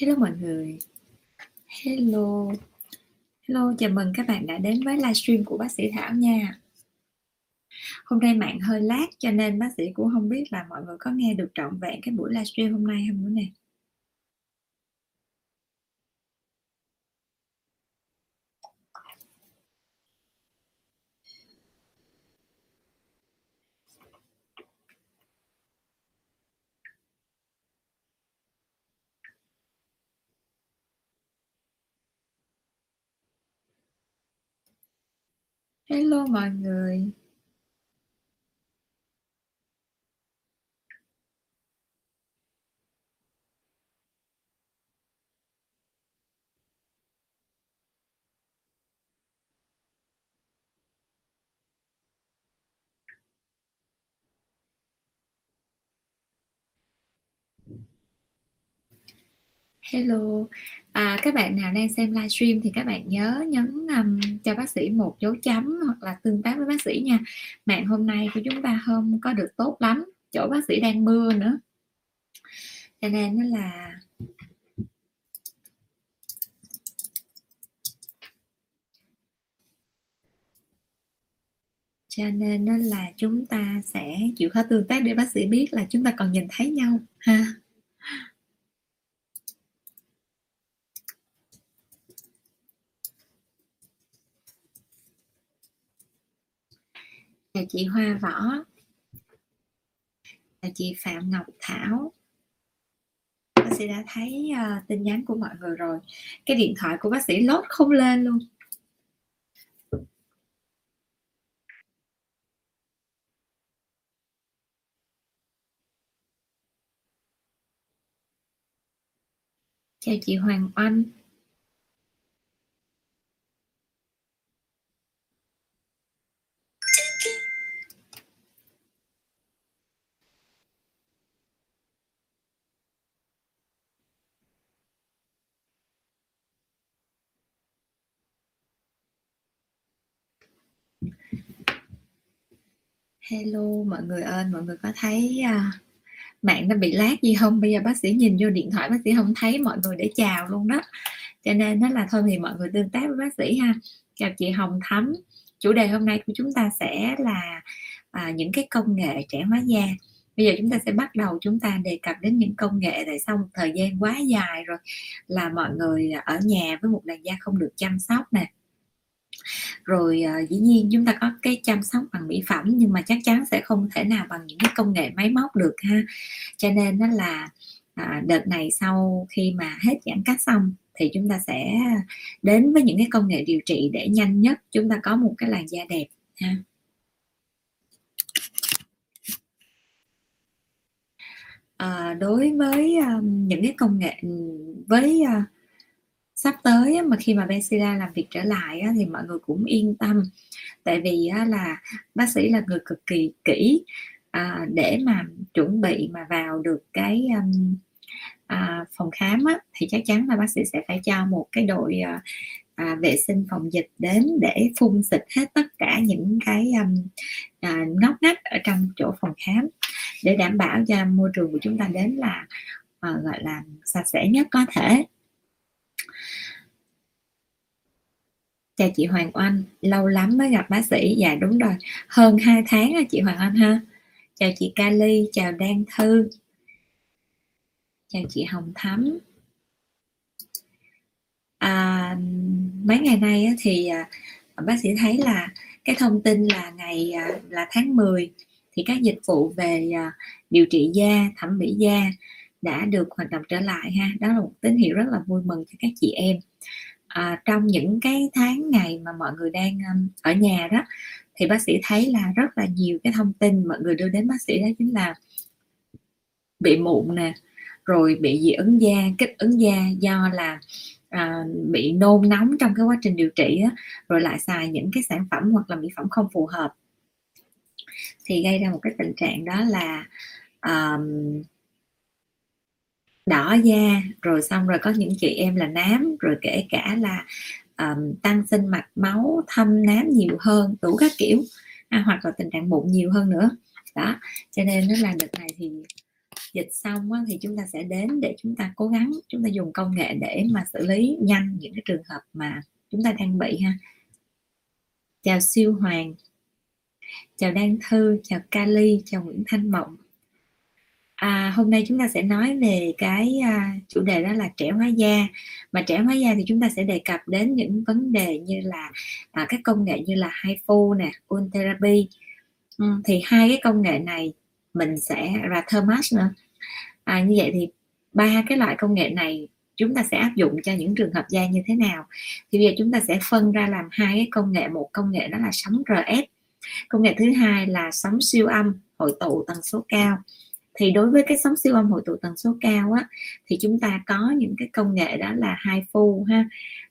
Hello mọi người. Hello. Hello, chào mừng các bạn đã đến với livestream của bác sĩ Thảo nha. Hôm nay mạng hơi lát cho nên bác sĩ cũng không biết là mọi người có nghe được trọn vẹn cái buổi livestream hôm nay không nữa nè. Hello mọi người. Hello, à, các bạn nào đang xem livestream thì các bạn nhớ nhấn um, cho bác sĩ một dấu chấm hoặc là tương tác với bác sĩ nha. Mạng hôm nay của chúng ta không có được tốt lắm, chỗ bác sĩ đang mưa nữa. Cho nên nó là cho nên nó là chúng ta sẽ chịu khó tương tác để bác sĩ biết là chúng ta còn nhìn thấy nhau ha chào chị Hoa Võ. Chào chị Phạm Ngọc Thảo. Bác sĩ đã thấy uh, tin nhắn của mọi người rồi. Cái điện thoại của bác sĩ lốt không lên luôn. Chào chị Hoàng Oanh. Hello mọi người ơi mọi người có thấy uh, mạng nó bị lát gì không? Bây giờ bác sĩ nhìn vô điện thoại bác sĩ không thấy mọi người để chào luôn đó. Cho nên nó là thôi thì mọi người tương tác với bác sĩ ha. Chào chị Hồng Thắm. Chủ đề hôm nay của chúng ta sẽ là uh, những cái công nghệ trẻ hóa da. Bây giờ chúng ta sẽ bắt đầu chúng ta đề cập đến những công nghệ tại sau một thời gian quá dài rồi là mọi người ở nhà với một làn da không được chăm sóc nè rồi à, dĩ nhiên chúng ta có cái chăm sóc bằng mỹ phẩm nhưng mà chắc chắn sẽ không thể nào bằng những cái công nghệ máy móc được ha. Cho nên nó là à, đợt này sau khi mà hết giãn cách xong thì chúng ta sẽ đến với những cái công nghệ điều trị để nhanh nhất chúng ta có một cái làn da đẹp ha. À, đối với um, những cái công nghệ ừ, với uh, sắp tới mà khi mà Bensida làm việc trở lại thì mọi người cũng yên tâm. Tại vì là bác sĩ là người cực kỳ kỹ à, để mà chuẩn bị mà vào được cái à, phòng khám thì chắc chắn là bác sĩ sẽ phải cho một cái đội à, à, vệ sinh phòng dịch đến để phun xịt hết tất cả những cái um, à, ngóc ngách ở trong chỗ phòng khám. Để đảm bảo cho môi trường của chúng ta đến là à, gọi là sạch sẽ nhất có thể. Chào chị Hoàng Oanh lâu lắm mới gặp bác sĩ. Dạ đúng rồi. Hơn 2 tháng rồi chị Hoàng Oanh ha. Chào chị Kali chào Đan Thư. Chào chị Hồng Thắm. À, mấy ngày nay thì à, bác sĩ thấy là cái thông tin là ngày à, là tháng 10 thì các dịch vụ về à, điều trị da thẩm mỹ da đã được hoạt động trở lại ha. Đó là một tín hiệu rất là vui mừng cho các chị em à, trong những cái tháng ngày mà mọi người đang um, ở nhà đó thì bác sĩ thấy là rất là nhiều cái thông tin mọi người đưa đến bác sĩ đó chính là bị mụn nè rồi bị dị ứng da kích ứng da do là à, bị nôn nóng trong cái quá trình điều trị á, rồi lại xài những cái sản phẩm hoặc là mỹ phẩm không phù hợp. Thì gây ra một cái tình trạng đó là um, đỏ da rồi xong rồi có những chị em là nám rồi kể cả là um, tăng sinh mạch máu thâm nám nhiều hơn đủ các kiểu à, hoặc là tình trạng bụng nhiều hơn nữa. Đó cho nên nó là đợt này thì dịch xong á, thì chúng ta sẽ đến để chúng ta cố gắng chúng ta dùng công nghệ để mà xử lý nhanh những cái trường hợp mà chúng ta đang bị ha. Chào siêu hoàng chào đan thư chào kali chào nguyễn thanh mộng à, hôm nay chúng ta sẽ nói về cái à, chủ đề đó là trẻ hóa da. Mà trẻ hóa da thì chúng ta sẽ đề cập đến những vấn đề như là à, các công nghệ như là HIFU nè, Ultherapy. Ừ, thì hai cái công nghệ này mình sẽ và Thermas nữa. À, như vậy thì ba cái loại công nghệ này chúng ta sẽ áp dụng cho những trường hợp da như thế nào? Thì bây giờ chúng ta sẽ phân ra làm hai cái công nghệ. Một công nghệ đó là sóng RF công nghệ thứ hai là sóng siêu âm hội tụ tần số cao thì đối với cái sóng siêu âm hội tụ tần số cao á thì chúng ta có những cái công nghệ đó là hai phu ha.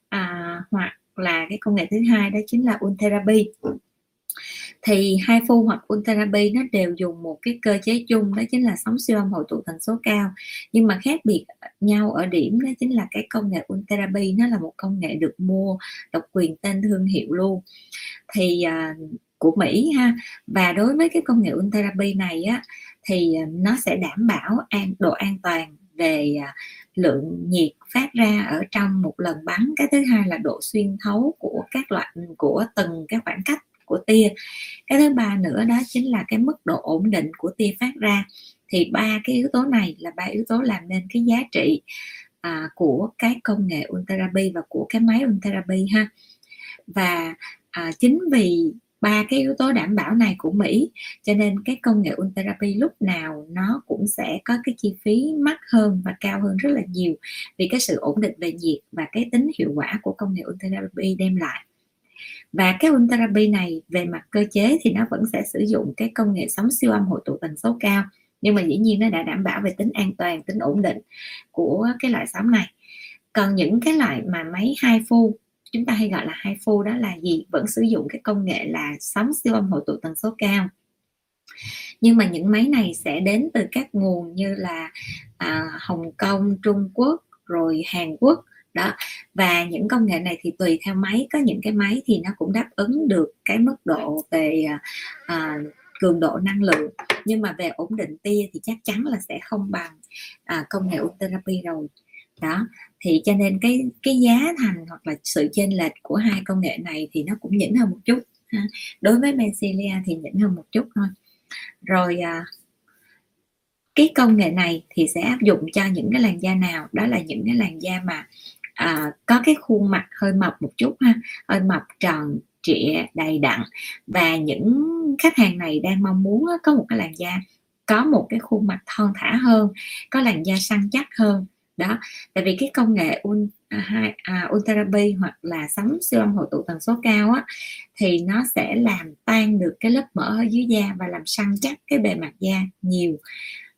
À, hoặc là cái công nghệ thứ hai đó chính là ultherapy. Thì hai phu hoặc ultherapy nó đều dùng một cái cơ chế chung đó chính là sóng siêu âm hội tụ tần số cao. Nhưng mà khác biệt nhau ở điểm đó chính là cái công nghệ ultherapy nó là một công nghệ được mua độc quyền tên thương hiệu luôn. Thì à, của Mỹ ha và đối với cái công nghệ ultherapy này á thì à, nó sẽ đảm bảo an độ an toàn về à, lượng nhiệt phát ra ở trong một lần bắn. Cái thứ hai là độ xuyên thấu của các loại ừ, của từng cái khoảng cách của tia. Cái thứ ba nữa đó chính là cái mức độ ổn định của tia phát ra. Thì ba cái yếu tố này là ba yếu tố làm nên cái giá trị à, của cái công nghệ ultherapy và của cái máy ultherapy ha. Và à, chính vì ba cái yếu tố đảm bảo này của Mỹ. Cho nên cái công nghệ Ultherapy lúc nào nó cũng sẽ có cái chi phí mắc hơn và cao hơn rất là nhiều vì cái sự ổn định về nhiệt và cái tính hiệu quả của công nghệ Ultherapy đem lại. Và cái Ultherapy này về mặt cơ chế thì nó vẫn sẽ sử dụng cái công nghệ sóng siêu âm hội tụ tần số cao, nhưng mà dĩ nhiên nó đã đảm bảo về tính an toàn, tính ổn định của cái loại sóng này. Còn những cái loại mà máy hai phu chúng ta hay gọi là hai phu đó là gì? Vẫn sử dụng cái công nghệ là sóng siêu âm hội tụ tần số cao. Nhưng mà những máy này sẽ đến từ các nguồn như là à, Hồng Kông, Trung Quốc rồi Hàn Quốc. Đó và những công nghệ này thì tùy theo máy. Có những cái máy thì nó cũng đáp ứng được cái mức độ về à, cường độ năng lượng. Nhưng mà về ổn định tia thì chắc chắn là sẽ không bằng à, công nghệ ultherapy rồi đó thì cho nên cái cái giá thành hoặc là sự chênh lệch của hai công nghệ này thì nó cũng nhỉnh hơn một chút ha. đối với Mencilia thì nhỉnh hơn một chút thôi. Rồi à, cái công nghệ này thì sẽ áp dụng cho những cái làn da nào? Đó là những cái làn da mà à, có cái khuôn mặt hơi mập một chút ha hơi mập tròn trịa đầy đặn. Và những khách hàng này đang mong muốn có một cái làn da có một cái khuôn mặt thon thả hơn có làn da săn chắc hơn đó tại vì cái công nghệ un à, à, ultherapy hoặc là sóng siêu âm hội tụ tần số cao á thì nó sẽ làm tan được cái lớp mỡ ở dưới da và làm săn chắc cái bề mặt da nhiều.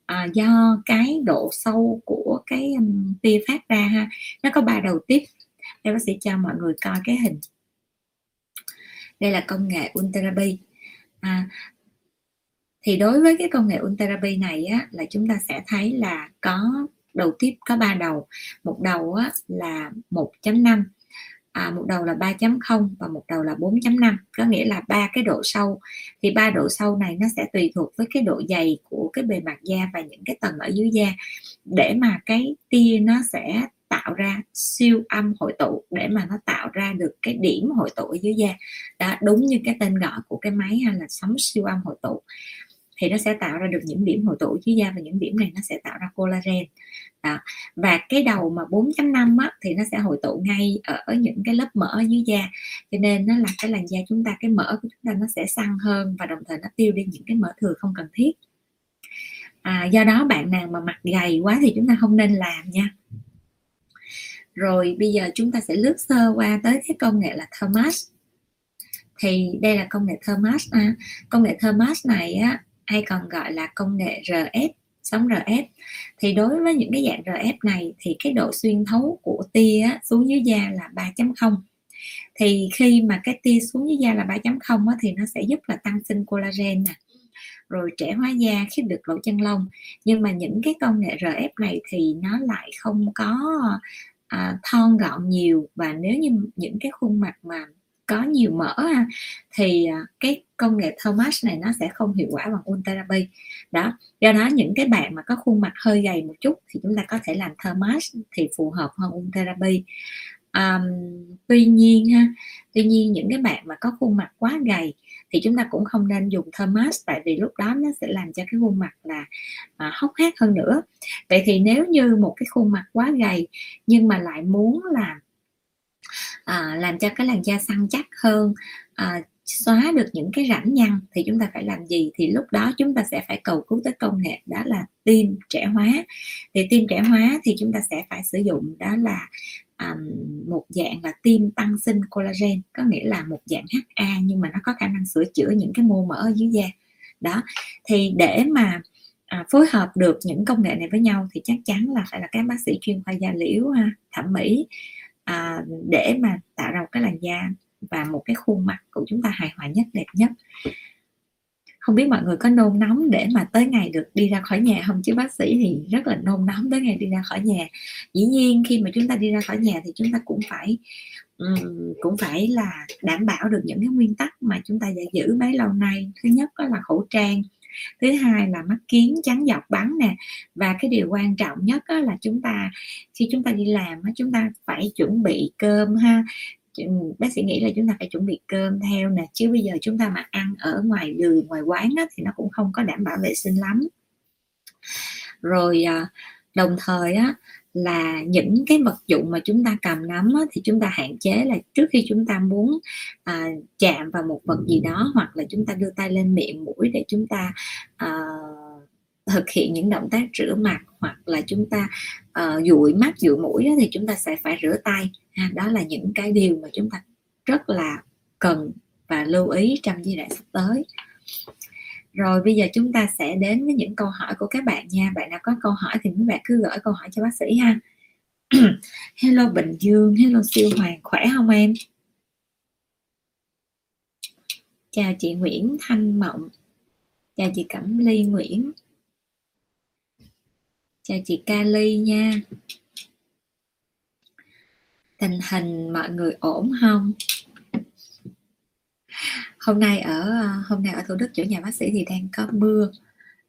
À, do cái độ sâu của cái um, tia phát ra ha nó có ba đầu tiếp. Đây bác sĩ cho mọi người coi cái hình. Đây là công nghệ ultherapy à, thì đối với cái công nghệ ultherapy này á là chúng ta sẽ thấy là có đầu tiếp có ba đầu. Một đầu á, là 1.5 à, một đầu là 3.0 và một đầu là 4.5 có nghĩa là ba cái độ sâu. Thì ba độ sâu này nó sẽ tùy thuộc với cái độ dày của cái bề mặt da và những cái tầng ở dưới da để mà cái tia nó sẽ tạo ra siêu âm hội tụ để mà nó tạo ra được cái điểm hội tụ ở dưới da. Đó đúng như cái tên gọi của cái máy hay là sóng siêu âm hội tụ thì nó sẽ tạo ra được những điểm hội tụ dưới da và những điểm này nó sẽ tạo ra collagen đó. và cái đầu mà 4.5 á, thì nó sẽ hội tụ ngay ở những cái lớp mỡ dưới da cho nên nó là cái làn da chúng ta cái mỡ của chúng ta nó sẽ săn hơn và đồng thời nó tiêu đi những cái mỡ thừa không cần thiết à, do đó bạn nào mà mặt gầy quá thì chúng ta không nên làm nha rồi bây giờ chúng ta sẽ lướt sơ qua tới cái công nghệ là Thermas thì đây là công nghệ Thermas à. công nghệ Thermas này á hay còn gọi là công nghệ RF sóng RF thì đối với những cái dạng RF này thì cái độ xuyên thấu của tia á, xuống dưới da là 3.0 thì khi mà cái tia xuống dưới da là 3.0 á, thì nó sẽ giúp là tăng sinh collagen nè rồi trẻ hóa da khi được lỗ chân lông. Nhưng mà những cái công nghệ RF này thì nó lại không có à, thon gọn nhiều. Và nếu như những cái khuôn mặt mà có nhiều mỡ ha, thì à, cái công nghệ Thomas này nó sẽ không hiệu quả bằng Ultherapy đó do đó những cái bạn mà có khuôn mặt hơi gầy một chút thì chúng ta có thể làm Thomas thì phù hợp hơn Ultherapy um, tuy nhiên ha tuy nhiên những cái bạn mà có khuôn mặt quá gầy thì chúng ta cũng không nên dùng Thomas tại vì lúc đó nó sẽ làm cho cái khuôn mặt là à, hốc hác hơn nữa. Vậy thì nếu như một cái khuôn mặt quá gầy nhưng mà lại muốn là à, làm cho cái làn da săn chắc hơn à, xóa được những cái rãnh nhăn thì chúng ta phải làm gì? Thì lúc đó chúng ta sẽ phải cầu cứu tới công nghệ đó là tiêm trẻ hóa. Thì tiêm trẻ hóa thì chúng ta sẽ phải sử dụng đó là um, một dạng là tiêm tăng sinh collagen có nghĩa là một dạng HA nhưng mà nó có khả năng sửa chữa những cái mô mỡ ở dưới da. Đó thì để mà à, phối hợp được những công nghệ này với nhau thì chắc chắn là phải là các bác sĩ chuyên khoa da liễu ha, thẩm mỹ à, để mà tạo ra một cái làn da và một cái khuôn mặt của chúng ta hài hòa nhất đẹp nhất. Không biết mọi người có nôn nóng để mà tới ngày được đi ra khỏi nhà không? Chứ bác sĩ thì rất là nôn nóng tới ngày đi ra khỏi nhà. Dĩ nhiên khi mà chúng ta đi ra khỏi nhà thì chúng ta cũng phải um, cũng phải là đảm bảo được những cái nguyên tắc mà chúng ta đã giữ bấy lâu nay. Thứ nhất đó là khẩu trang thứ hai là mắt kiến chắn dọc bắn nè. Và cái điều quan trọng nhất là chúng ta khi chúng ta đi làm chúng ta phải chuẩn bị cơm ha. Bác sĩ nghĩ là chúng ta phải chuẩn bị cơm theo nè chứ bây giờ chúng ta mà ăn ở ngoài đường ngoài quán á, thì nó cũng không có đảm bảo vệ sinh lắm. Rồi à, đồng thời á là những cái vật dụng mà chúng ta cầm nắm á, thì chúng ta hạn chế là trước khi chúng ta muốn à, chạm vào một vật gì đó hoặc là chúng ta đưa tay lên miệng mũi để chúng ta à, thực hiện những động tác rửa mặt hoặc là chúng ta uh, dụi mắt dụi mũi đó, thì chúng ta sẽ phải rửa tay ha. đó là những cái điều mà chúng ta rất là cần và lưu ý trong giai đoạn sắp tới rồi bây giờ chúng ta sẽ đến với những câu hỏi của các bạn nha. Bạn nào có câu hỏi thì mấy bạn cứ gửi câu hỏi cho bác sĩ ha. Hello bình dương, hello siêu hoàng, khỏe không em? Chào chị nguyễn thanh mộng. Chào chị cẩm ly nguyễn. Chào chị Kali nha. Tình hình mọi người ổn không? Hôm nay ở hôm nay ở thủ đức chỗ nhà bác sĩ thì đang có mưa.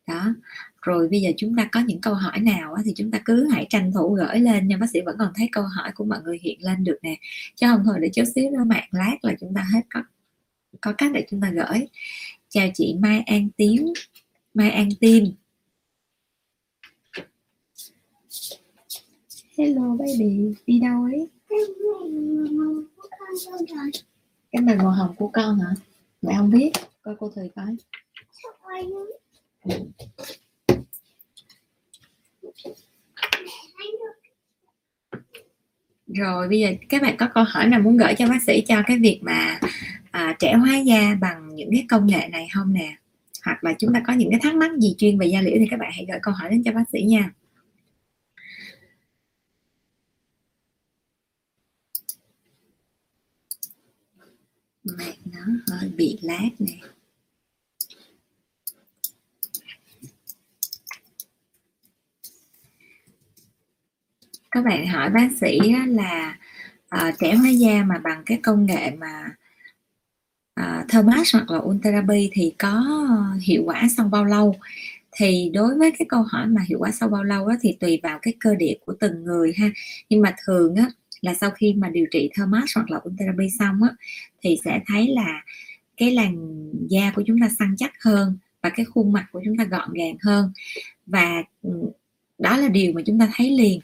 Đó. Rồi bây giờ chúng ta có những câu hỏi nào thì chúng ta cứ hãy tranh thủ gửi lên nha. Bác sĩ vẫn còn thấy câu hỏi của mọi người hiện lên được nè. Chứ không thôi để chút xíu nữa mạng lát là chúng ta hết có có cách để chúng ta gửi. Chào chị Mai An Tím Mai An Tim. Hello baby đi đâu ấy? Cái màn màu hồng của con hả mẹ không biết. Coi cô thùy coi. Rồi bây giờ các bạn có câu hỏi nào muốn gửi cho bác sĩ cho cái việc mà à, trẻ hóa da bằng những cái công nghệ này không nè? Hoặc là chúng ta có những cái thắc mắc gì chuyên về da liễu thì các bạn hãy gửi câu hỏi đến cho bác sĩ nha. Nó hơi bị lát nè. Các bạn hỏi bác sĩ là uh, trẻ hóa da mà bằng cái công nghệ mà uh, Thermax hoặc là Ultherapy thì có hiệu quả sau bao lâu? Thì đối với cái câu hỏi mà hiệu quả sau bao lâu đó, thì tùy vào cái cơ địa của từng người ha. Nhưng mà thường á, là sau khi mà điều trị thermas hoặc là therapy xong á, thì sẽ thấy là cái làn da của chúng ta săn chắc hơn và cái khuôn mặt của chúng ta gọn gàng hơn. Và ừ, đó là điều mà chúng ta thấy liền.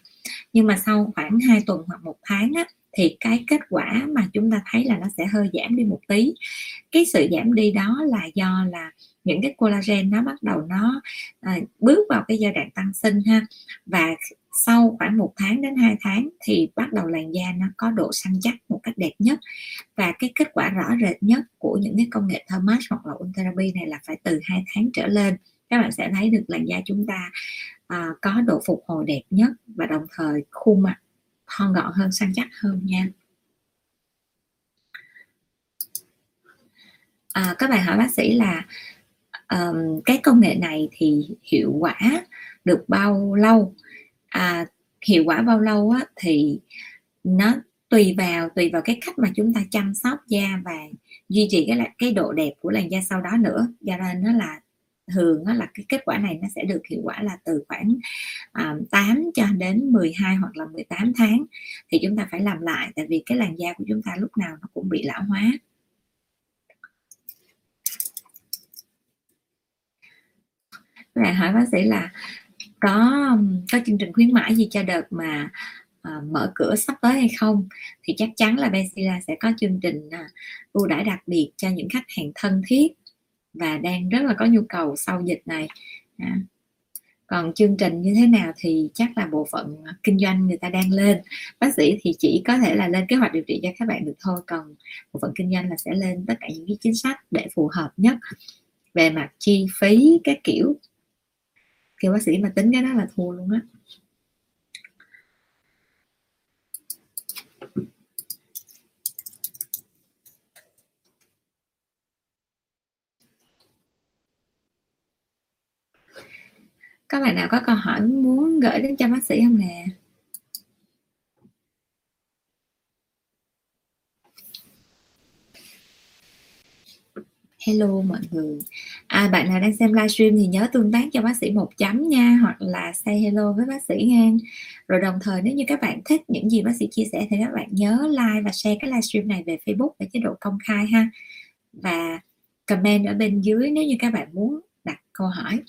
Nhưng mà sau khoảng 2 tuần hoặc một tháng á, thì cái kết quả mà chúng ta thấy là nó sẽ hơi giảm đi một tí. Cái sự giảm đi đó là do là những cái collagen nó bắt đầu nó à, bước vào cái giai đoạn tăng sinh ha. Và sau khoảng một tháng đến 2 tháng thì bắt đầu làn da nó có độ săn chắc một cách đẹp nhất. Và cái kết quả rõ rệt nhất của những cái công nghệ thermage hoặc là Ultherapy này là phải từ 2 tháng trở lên. Các bạn sẽ thấy được làn da chúng ta à, có độ phục hồi đẹp nhất và đồng thời khuôn mặt thon gọn hơn săn chắc hơn nha. À, các bạn hỏi bác sĩ là um, cái công nghệ này thì hiệu quả được bao lâu? À, hiệu quả bao lâu á, thì nó tùy vào tùy vào cái cách mà chúng ta chăm sóc da và duy trì cái cái độ đẹp của làn da sau đó nữa. Do nên nó là thường đó là cái kết quả này nó sẽ được hiệu quả là từ khoảng à, uh, 8 cho đến 12 hoặc là 18 tháng. Thì chúng ta phải làm lại tại vì cái làn da của chúng ta lúc nào nó cũng bị lão hóa. Các bạn hỏi bác sĩ là có có chương trình khuyến mãi gì cho đợt mà à, mở cửa sắp tới hay không? Thì chắc chắn là Benzilla sẽ có chương trình à, ưu đãi đặc biệt cho những khách hàng thân thiết và đang rất là có nhu cầu sau dịch này. À. còn chương trình như thế nào thì chắc là bộ phận kinh doanh người ta đang lên. Bác sĩ thì chỉ có thể là lên kế hoạch điều trị cho các bạn được thôi còn bộ phận kinh doanh là sẽ lên tất cả những cái chính sách để phù hợp nhất về mặt chi phí các kiểu kêu bác sĩ mà tính cái đó là thua luôn á. Các bạn nào có câu hỏi muốn gửi đến cho bác sĩ không nè? Hello mọi người. À, bạn nào đang xem livestream thì nhớ tương tác cho bác sĩ một chấm nha hoặc là say hello với bác sĩ nha rồi đồng thời nếu như các bạn thích những gì bác sĩ chia sẻ thì các bạn nhớ like và share cái livestream này về Facebook ở chế độ công khai ha. Và comment ở bên dưới nếu như các bạn muốn đặt câu hỏi.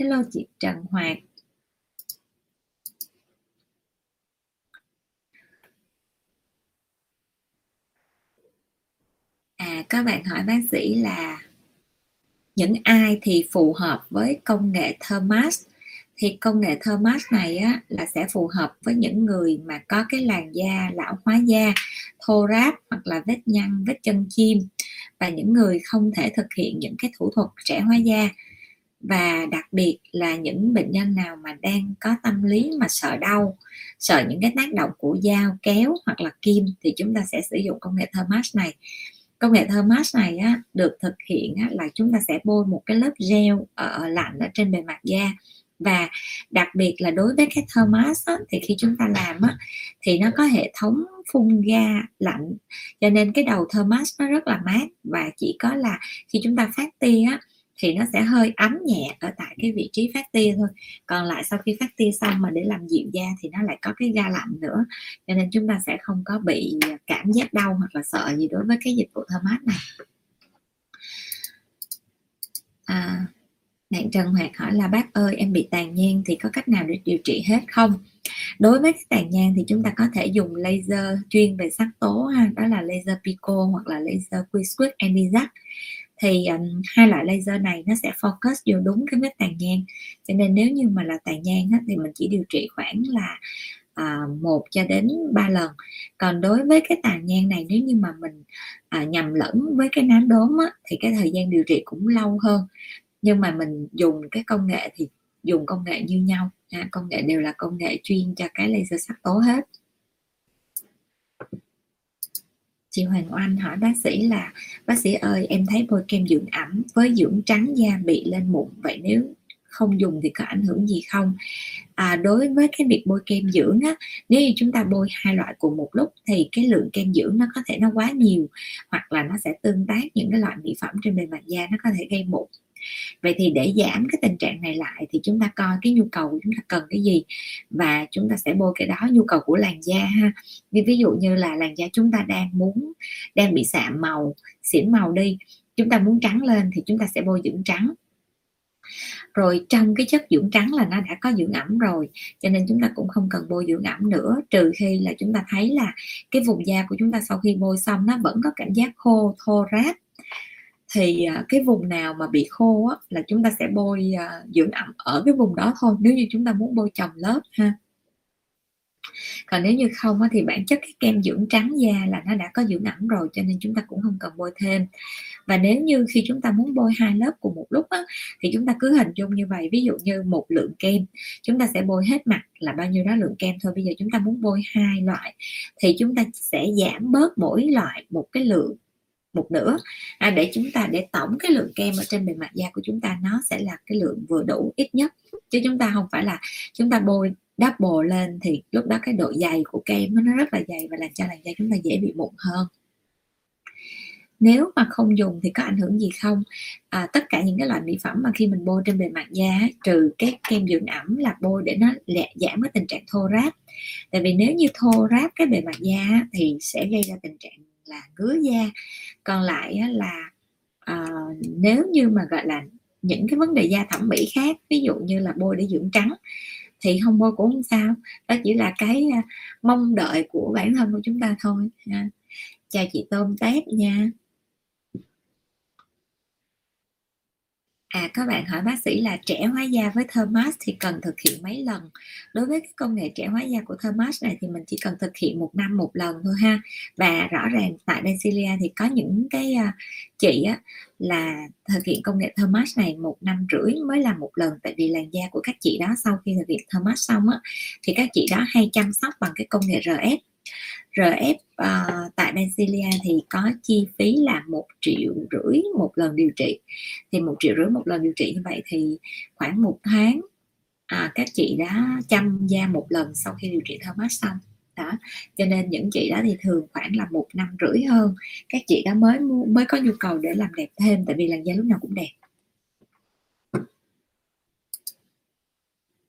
Hello chị Trần Hoạt các bạn hỏi bác sĩ là những ai thì phù hợp với công nghệ Thermas thì công nghệ Thermas này á, là sẽ phù hợp với những người mà có cái làn da lão hóa da thô ráp hoặc là vết nhăn vết chân chim và những người không thể thực hiện những cái thủ thuật trẻ hóa da. Và đặc biệt là những bệnh nhân nào mà đang có tâm lý mà sợ đau sợ những cái tác động của dao kéo hoặc là kim thì chúng ta sẽ sử dụng công nghệ Thermas này công nghệ Thermas này á, được thực hiện á, là chúng ta sẽ bôi một cái lớp gel ở lạnh ở trên bề mặt da. Và đặc biệt là đối với cái Thermas á, thì khi chúng ta làm á, thì nó có hệ thống phun ga lạnh. Cho nên cái đầu Thermas nó rất là mát và chỉ có là khi chúng ta phát tia á, thì nó sẽ hơi ấm nhẹ ở tại cái vị trí phát tia thôi. Còn lại sau khi phát tia xong mà để làm dịu da thì nó lại có cái ga lạnh nữa. Cho nên chúng ta sẽ không có bị cảm giác đau hoặc là sợ gì đối với cái dịch vụ thơm mát này. À, bạn Trần Hoạt hỏi là bác ơi em bị tàn nhang thì có cách nào để điều trị hết không? Đối với cái tàn nhang thì chúng ta có thể dùng laser chuyên về sắc tố ha đó là laser pico hoặc là laser quick anisac thì um, hai loại laser này nó sẽ focus vô đúng cái vết tàn nhang. Cho nên nếu như mà là tàn nhang á, thì mình chỉ điều trị khoảng là à, một cho đến ba lần. Còn đối với cái tàn nhang này nếu như mà mình à, nhầm lẫn với cái nám đốm á, thì cái thời gian điều trị cũng lâu hơn. Nhưng mà mình dùng cái công nghệ thì dùng công nghệ như nhau à, công nghệ đều là công nghệ chuyên cho cái laser sắc tố hết. Chị Hoàng Oanh hỏi bác sĩ là bác sĩ ơi em thấy bôi kem dưỡng ẩm với dưỡng trắng da bị lên mụn vậy nếu không dùng thì có ảnh hưởng gì không? À, đối với cái việc bôi kem dưỡng á nếu như chúng ta bôi hai loại cùng một lúc thì cái lượng kem dưỡng nó có thể nó quá nhiều hoặc là nó sẽ tương tác những cái loại mỹ phẩm trên bề mặt da nó có thể gây mụn vậy thì để giảm cái tình trạng này lại thì chúng ta coi cái nhu cầu của chúng ta cần cái gì và chúng ta sẽ bôi cái đó, nhu cầu của làn da ha. Như ví dụ như là làn da chúng ta đang muốn, đang bị sạm màu, xỉn màu đi, chúng ta muốn trắng lên thì chúng ta sẽ bôi dưỡng trắng. Rồi trong cái chất dưỡng trắng là nó đã có dưỡng ẩm rồi, cho nên chúng ta cũng không cần bôi dưỡng ẩm nữa, trừ khi là chúng ta thấy là cái vùng da của chúng ta sau khi bôi xong nó vẫn có cảm giác khô, thô ráp thì à, cái vùng nào mà bị khô á, là chúng ta sẽ bôi à, dưỡng ẩm ở cái vùng đó thôi nếu như chúng ta muốn bôi chồng lớp ha. Còn nếu như không á, thì bản chất cái kem dưỡng trắng da là nó đã có dưỡng ẩm rồi cho nên chúng ta cũng không cần bôi thêm. Và nếu như khi chúng ta muốn bôi hai lớp cùng một lúc á, thì chúng ta cứ hình dung như vậy ví dụ như một lượng kem chúng ta sẽ bôi hết mặt là bao nhiêu đó lượng kem thôi. Bây giờ chúng ta muốn bôi hai loại thì chúng ta sẽ giảm bớt mỗi loại một cái lượng một nửa. À, để chúng ta để tổng cái lượng kem ở trên bề mặt da của chúng ta nó sẽ là cái lượng vừa đủ ít nhất. Chứ chúng ta không phải là chúng ta bôi double lên thì lúc đó cái độ dày của kem nó rất là dày và làm cho làn da chúng ta dễ bị mụn hơn. Nếu mà không dùng thì có ảnh hưởng gì không? À, tất cả những cái loại mỹ phẩm mà khi mình bôi trên bề mặt da trừ cái kem dưỡng ẩm là bôi để nó lẹ giảm cái tình trạng thô ráp. Tại vì nếu như thô ráp cái bề mặt da thì sẽ gây ra tình trạng là ngứa da. Còn lại là à, nếu như mà gọi là những cái vấn đề da thẩm mỹ khác ví dụ như là bôi để dưỡng trắng thì không bôi cũng không sao. Đó chỉ là cái ờ, mong đợi của bản thân của chúng ta thôi. Chào chị tôm tép nha. À các bạn hỏi bác sĩ là trẻ hóa da với Thermas thì cần thực hiện mấy lần? Đối với cái công nghệ trẻ hóa da của Thermas này thì mình chỉ cần thực hiện một năm một lần thôi ha. Và rõ ràng tại Benzilia thì có những cái uh, chị á, là thực hiện công nghệ Thermas này một năm rưỡi mới làm một lần tại vì làn da của các chị đó sau khi thực hiện Thermas xong á thì các chị đó hay chăm sóc bằng cái công nghệ RF RF uh, ờ, tại Brasilia thì có chi phí là một triệu rưỡi một lần điều trị. Thì một triệu rưỡi một lần điều trị như vậy thì khoảng một tháng à, các chị đã chăm da một lần sau khi điều trị Thomas xong. Đó cho nên những chị đó thì thường khoảng là một năm rưỡi hơn. Các chị đó mới mới có nhu cầu để làm đẹp thêm tại vì làn da lúc nào cũng đẹp.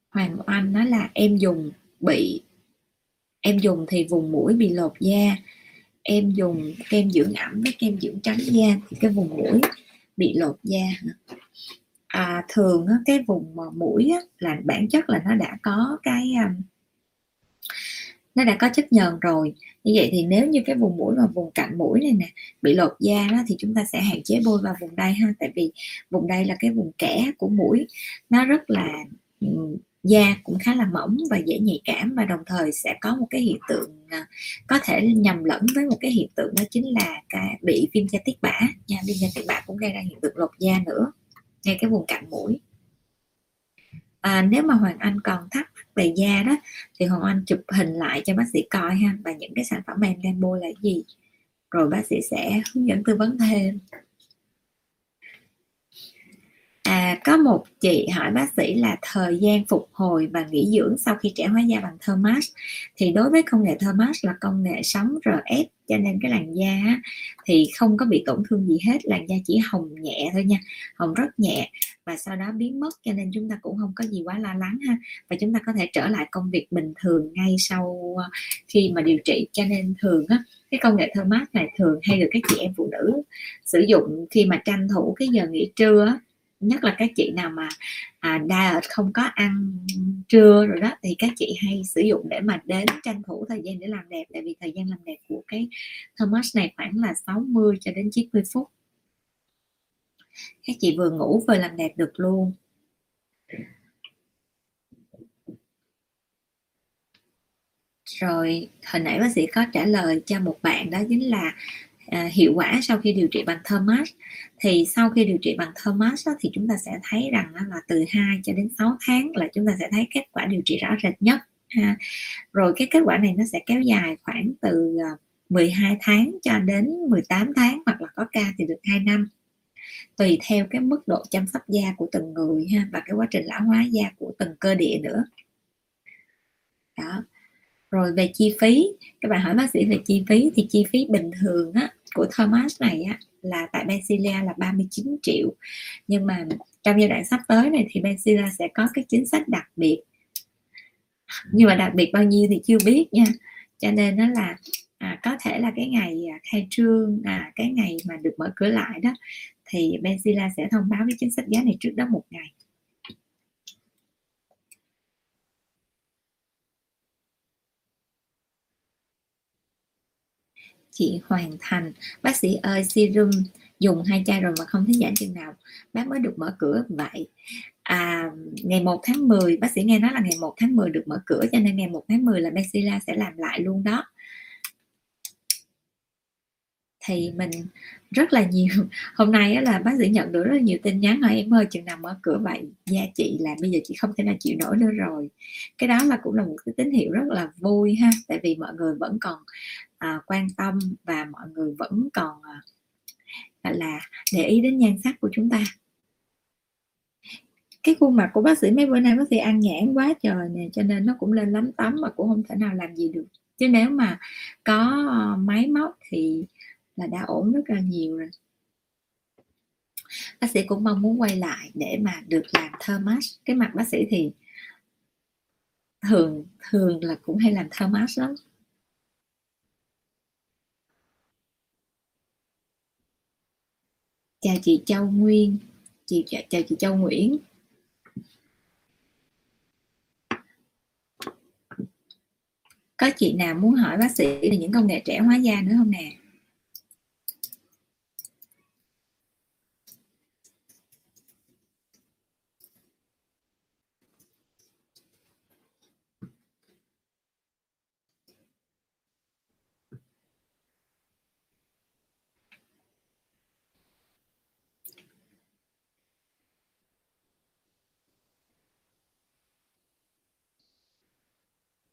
Hoàng Anh nói là em dùng bị em dùng thì vùng mũi bị lột da. Em dùng kem dưỡng ẩm với kem dưỡng trắng da thì cái vùng mũi bị lột da. À, thường á, cái vùng mũi á, là bản chất là nó đã có cái um, nó đã có chất nhờn rồi. Như vậy thì nếu như cái vùng mũi và vùng cạnh mũi này nè bị lột da đó thì chúng ta sẽ hạn chế bôi vào vùng đây ha. Tại vì vùng đây là cái vùng kẽ của mũi. Nó rất là da cũng khá là mỏng và dễ nhạy cảm và đồng thời sẽ có một cái hiện tượng à, có thể nhầm lẫn với một cái hiện tượng đó chính là cái bị viêm da tiết bã. Nha viêm da tiết bã cũng gây ra hiện tượng lột da nữa ngay cái vùng cạnh mũi. À, nếu mà hoàng anh còn thắc mắc về da đó thì hoàng anh chụp hình lại cho bác sĩ coi ha và những cái sản phẩm mà em đang bôi là gì. Rồi bác sĩ sẽ hướng dẫn tư vấn thêm. À, có một chị hỏi bác sĩ là thời gian phục hồi và nghỉ dưỡng sau khi trẻ hóa da bằng Thermas thì đối với công nghệ Thermas là công nghệ sóng RF cho nên cái làn da thì không có bị tổn thương gì hết làn da chỉ hồng nhẹ thôi nha hồng rất nhẹ. Và sau đó biến mất cho nên chúng ta cũng không có gì quá lo lắng ha. Và chúng ta có thể trở lại công việc bình thường ngay sau ờ, khi mà điều trị. Cho nên thường á cái công nghệ Thermas này thường hay được các chị em phụ nữ sử dụng khi mà tranh thủ cái giờ nghỉ trưa nhất là các chị nào mà à, diet không có ăn trưa rồi đó thì các chị hay sử dụng để mà đến tranh thủ thời gian để làm đẹp. Tại vì thời gian làm đẹp của cái Thomas này khoảng là 60 cho đến 90 phút. Các chị vừa ngủ vừa làm đẹp được luôn. Rồi hồi nãy bác sĩ có trả lời cho một bạn đó chính là à, hiệu quả sau khi điều trị bằng Thermas thì sau khi điều trị bằng Thermas thì chúng ta sẽ thấy rằng là từ 2 cho đến 6 tháng là chúng ta sẽ thấy kết quả điều trị rõ rệt nhất ha. rồi cái kết quả này nó sẽ kéo dài khoảng từ à, 12 tháng cho đến 18 tháng hoặc là có ca thì được 2 năm. Tùy theo cái mức độ chăm sóc da của từng người ha và cái quá trình lão hóa da của từng cơ địa nữa. Đó. Rồi về chi phí các bạn hỏi bác sĩ về chi phí thì chi phí bình thường á, của Thomas này á, là tại Benzilia là 39 triệu. Nhưng mà trong giai đoạn sắp tới này thì Benzilia sẽ có cái chính sách đặc biệt. Nhưng mà đặc biệt bao nhiêu thì chưa biết nha. Cho nên nó là à, có thể là cái ngày à, khai trương à, cái ngày mà được mở cửa lại đó thì Benzilla sẽ thông báo cái chính sách giá này trước đó một ngày. Chị hoàn Thành. Bác sĩ ơi serum dùng hai chai rồi mà không thấy giảm chừng nào. Bác mới được mở cửa vậy. À, ngày 1 tháng 10 bác sĩ nghe nói là ngày 1 tháng 10 được mở cửa cho nên ngày 1 tháng 10 là Bexila sẽ làm lại luôn đó. Thì mình rất là nhiều hôm nay là bác sĩ nhận được rất là nhiều tin nhắn hỏi em ơi chừng nào mở cửa vậy? Da chị là bây giờ chị không thể nào chịu nổi nữa rồi. Cái đó là cũng là một cái tín hiệu rất là vui ha tại vì mọi người vẫn còn à, quan tâm và mọi người vẫn còn à, là để ý đến nhan sắc của chúng ta. Cái khuôn mặt của bác sĩ mấy bữa nay bác sĩ ăn nhãn quá trời nè cho nên nó cũng lên lắm tấm mà cũng không thể nào làm gì được. Chứ nếu mà có à, máy móc thì là đã ổn rất là nhiều rồi. Bác sĩ cũng mong muốn quay lại để mà được làm thơ cái mặt bác sĩ thì thường thường là cũng hay làm thơ lắm. Chào chị Châu Nguyên. Chị, chào chị Châu Nguyễn. Có chị nào muốn hỏi bác sĩ về những công nghệ trẻ hóa da nữa không nè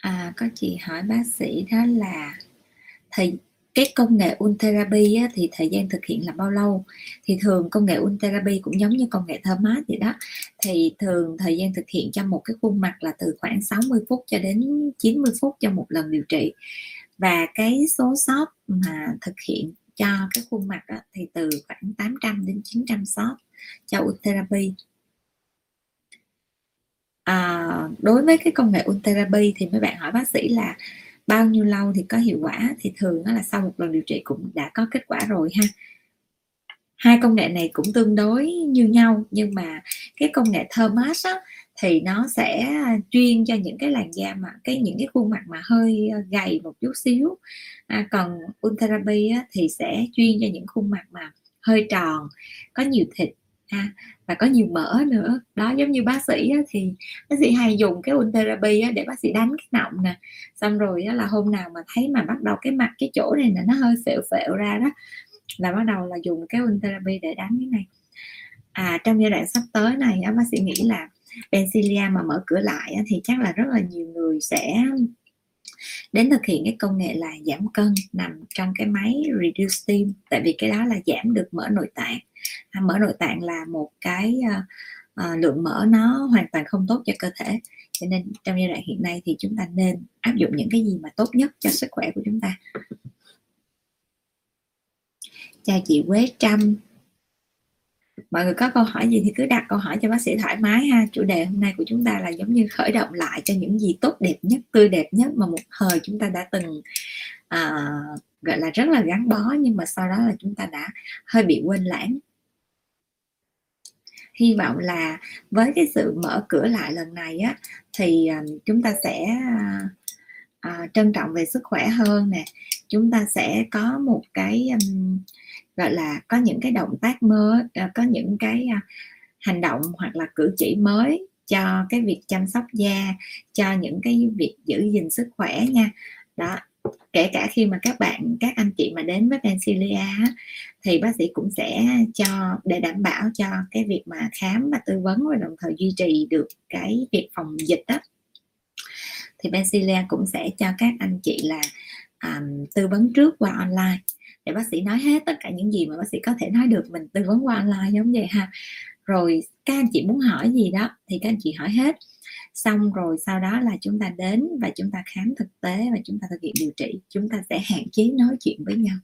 à, có chị hỏi bác sĩ đó là thì cái công nghệ Ultherapy á, thì thời gian thực hiện là bao lâu? Thì thường công nghệ Ultherapy cũng giống như công nghệ thơm mát vậy đó. Thì thường thời gian thực hiện cho một cái khuôn mặt là từ khoảng 60 phút cho đến 90 phút cho một lần điều trị. Và cái số shop mà thực hiện cho cái khuôn mặt á, thì từ khoảng 800 đến 900 shop cho Ultherapy à, đối với cái công nghệ Ultherapy thì mấy bạn hỏi bác sĩ là bao nhiêu lâu thì có hiệu quả? Thì thường là sau một lần điều trị cũng đã có kết quả rồi ha. Hai công nghệ này cũng tương đối như nhau nhưng mà cái công nghệ thermas á, thì nó sẽ chuyên cho những cái làn da mà cái những cái khuôn mặt mà hơi ờ, gầy một chút xíu. À, còn Ultherapy á, thì sẽ chuyên cho những khuôn mặt mà hơi tròn có nhiều thịt ha. Và có nhiều mỡ nữa. Đó giống như bác sĩ á, thì bác sĩ hay dùng cái therapy á, để bác sĩ đánh cái nọng nè. Xong rồi á, là hôm nào mà thấy mà bắt đầu cái mặt cái chỗ này là nó hơi phẹo phẹo ra đó là bắt đầu là dùng cái therapy để đánh cái này. À trong giai đoạn sắp tới này á, bác sĩ nghĩ là Pencilia mà mở cửa lại á, thì chắc là rất là nhiều người sẽ đến thực hiện cái công nghệ là giảm cân nằm trong cái máy reduce steam. Tại vì cái đó là giảm được mỡ nội tạng. À, mỡ nội tạng là một cái uh, lượng mỡ nó hoàn toàn không tốt cho cơ thể. Cho nên trong giai đoạn hiện nay thì chúng ta nên áp dụng những cái gì mà tốt nhất cho sức khỏe của chúng ta. Chào chị Quế Trâm. Mọi người có câu hỏi gì thì cứ đặt câu hỏi cho bác sĩ thoải mái ha. Chủ đề hôm nay của chúng ta là giống như khởi động lại cho những gì tốt đẹp nhất tươi đẹp nhất mà một thời chúng ta đã từng à, gọi là rất là gắn bó nhưng mà sau đó là chúng ta đã hơi bị quên lãng hy vọng là với cái sự mở cửa lại lần này á thì à, chúng ta sẽ à, à, trân trọng về sức khỏe hơn nè. Chúng ta sẽ có một cái um, gọi là có những cái động tác mới à, có những cái à, hành động hoặc là cử chỉ mới cho cái việc chăm sóc da cho những cái việc giữ gìn sức khỏe nha. Đó kể cả khi mà các bạn các anh chị mà đến với Pencilia thì bác sĩ cũng sẽ cho để đảm bảo cho cái việc mà khám và tư vấn và đồng thời duy trì được cái việc phòng dịch đó thì Pencilia cũng sẽ cho các anh chị là um, tư vấn trước qua online. Để bác sĩ nói hết tất cả những gì mà bác sĩ có thể nói được mình tư vấn qua online giống vậy ha. Rồi các anh chị muốn hỏi gì đó thì các anh chị hỏi hết xong rồi sau đó là chúng ta đến và chúng ta khám thực tế và chúng ta thực hiện điều trị. Chúng ta sẽ hạn chế nói chuyện với nhau.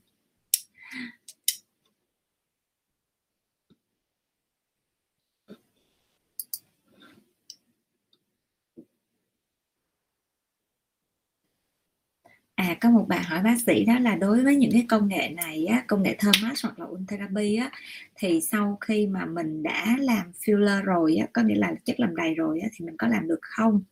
Có một bạn hỏi bác sĩ đó là đối với những cái công nghệ này á, công nghệ Thermas hoặc là Ultherapy á, thì sau khi mà mình đã làm filler rồi á, có nghĩa là chất làm đầy rồi á, thì mình có làm được không?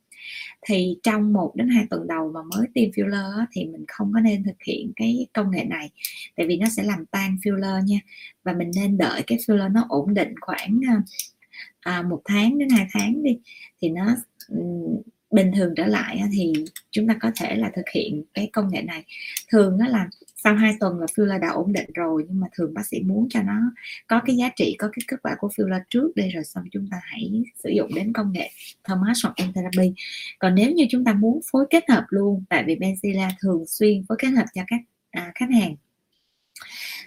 Thì trong 1 đến 2 tuần đầu mà mới tiêm filler á, thì mình không có nên thực hiện cái công nghệ này tại vì nó sẽ làm tan filler nha và mình nên đợi cái filler nó ổn định khoảng à, à một tháng đến hai tháng đi thì nó bình thường trở lại thì chúng ta có thể là thực hiện cái công nghệ này. Thường đó là sau 2 tuần là filler đã ổn định rồi nhưng mà thường bác sĩ muốn cho nó có cái giá trị có cái kết quả của filler trước đây rồi xong chúng ta hãy sử dụng đến công nghệ Thomas hoặc Entherapy còn nếu như chúng ta muốn phối kết hợp luôn tại vì Benzilla thường xuyên phối kết hợp cho các à, khách hàng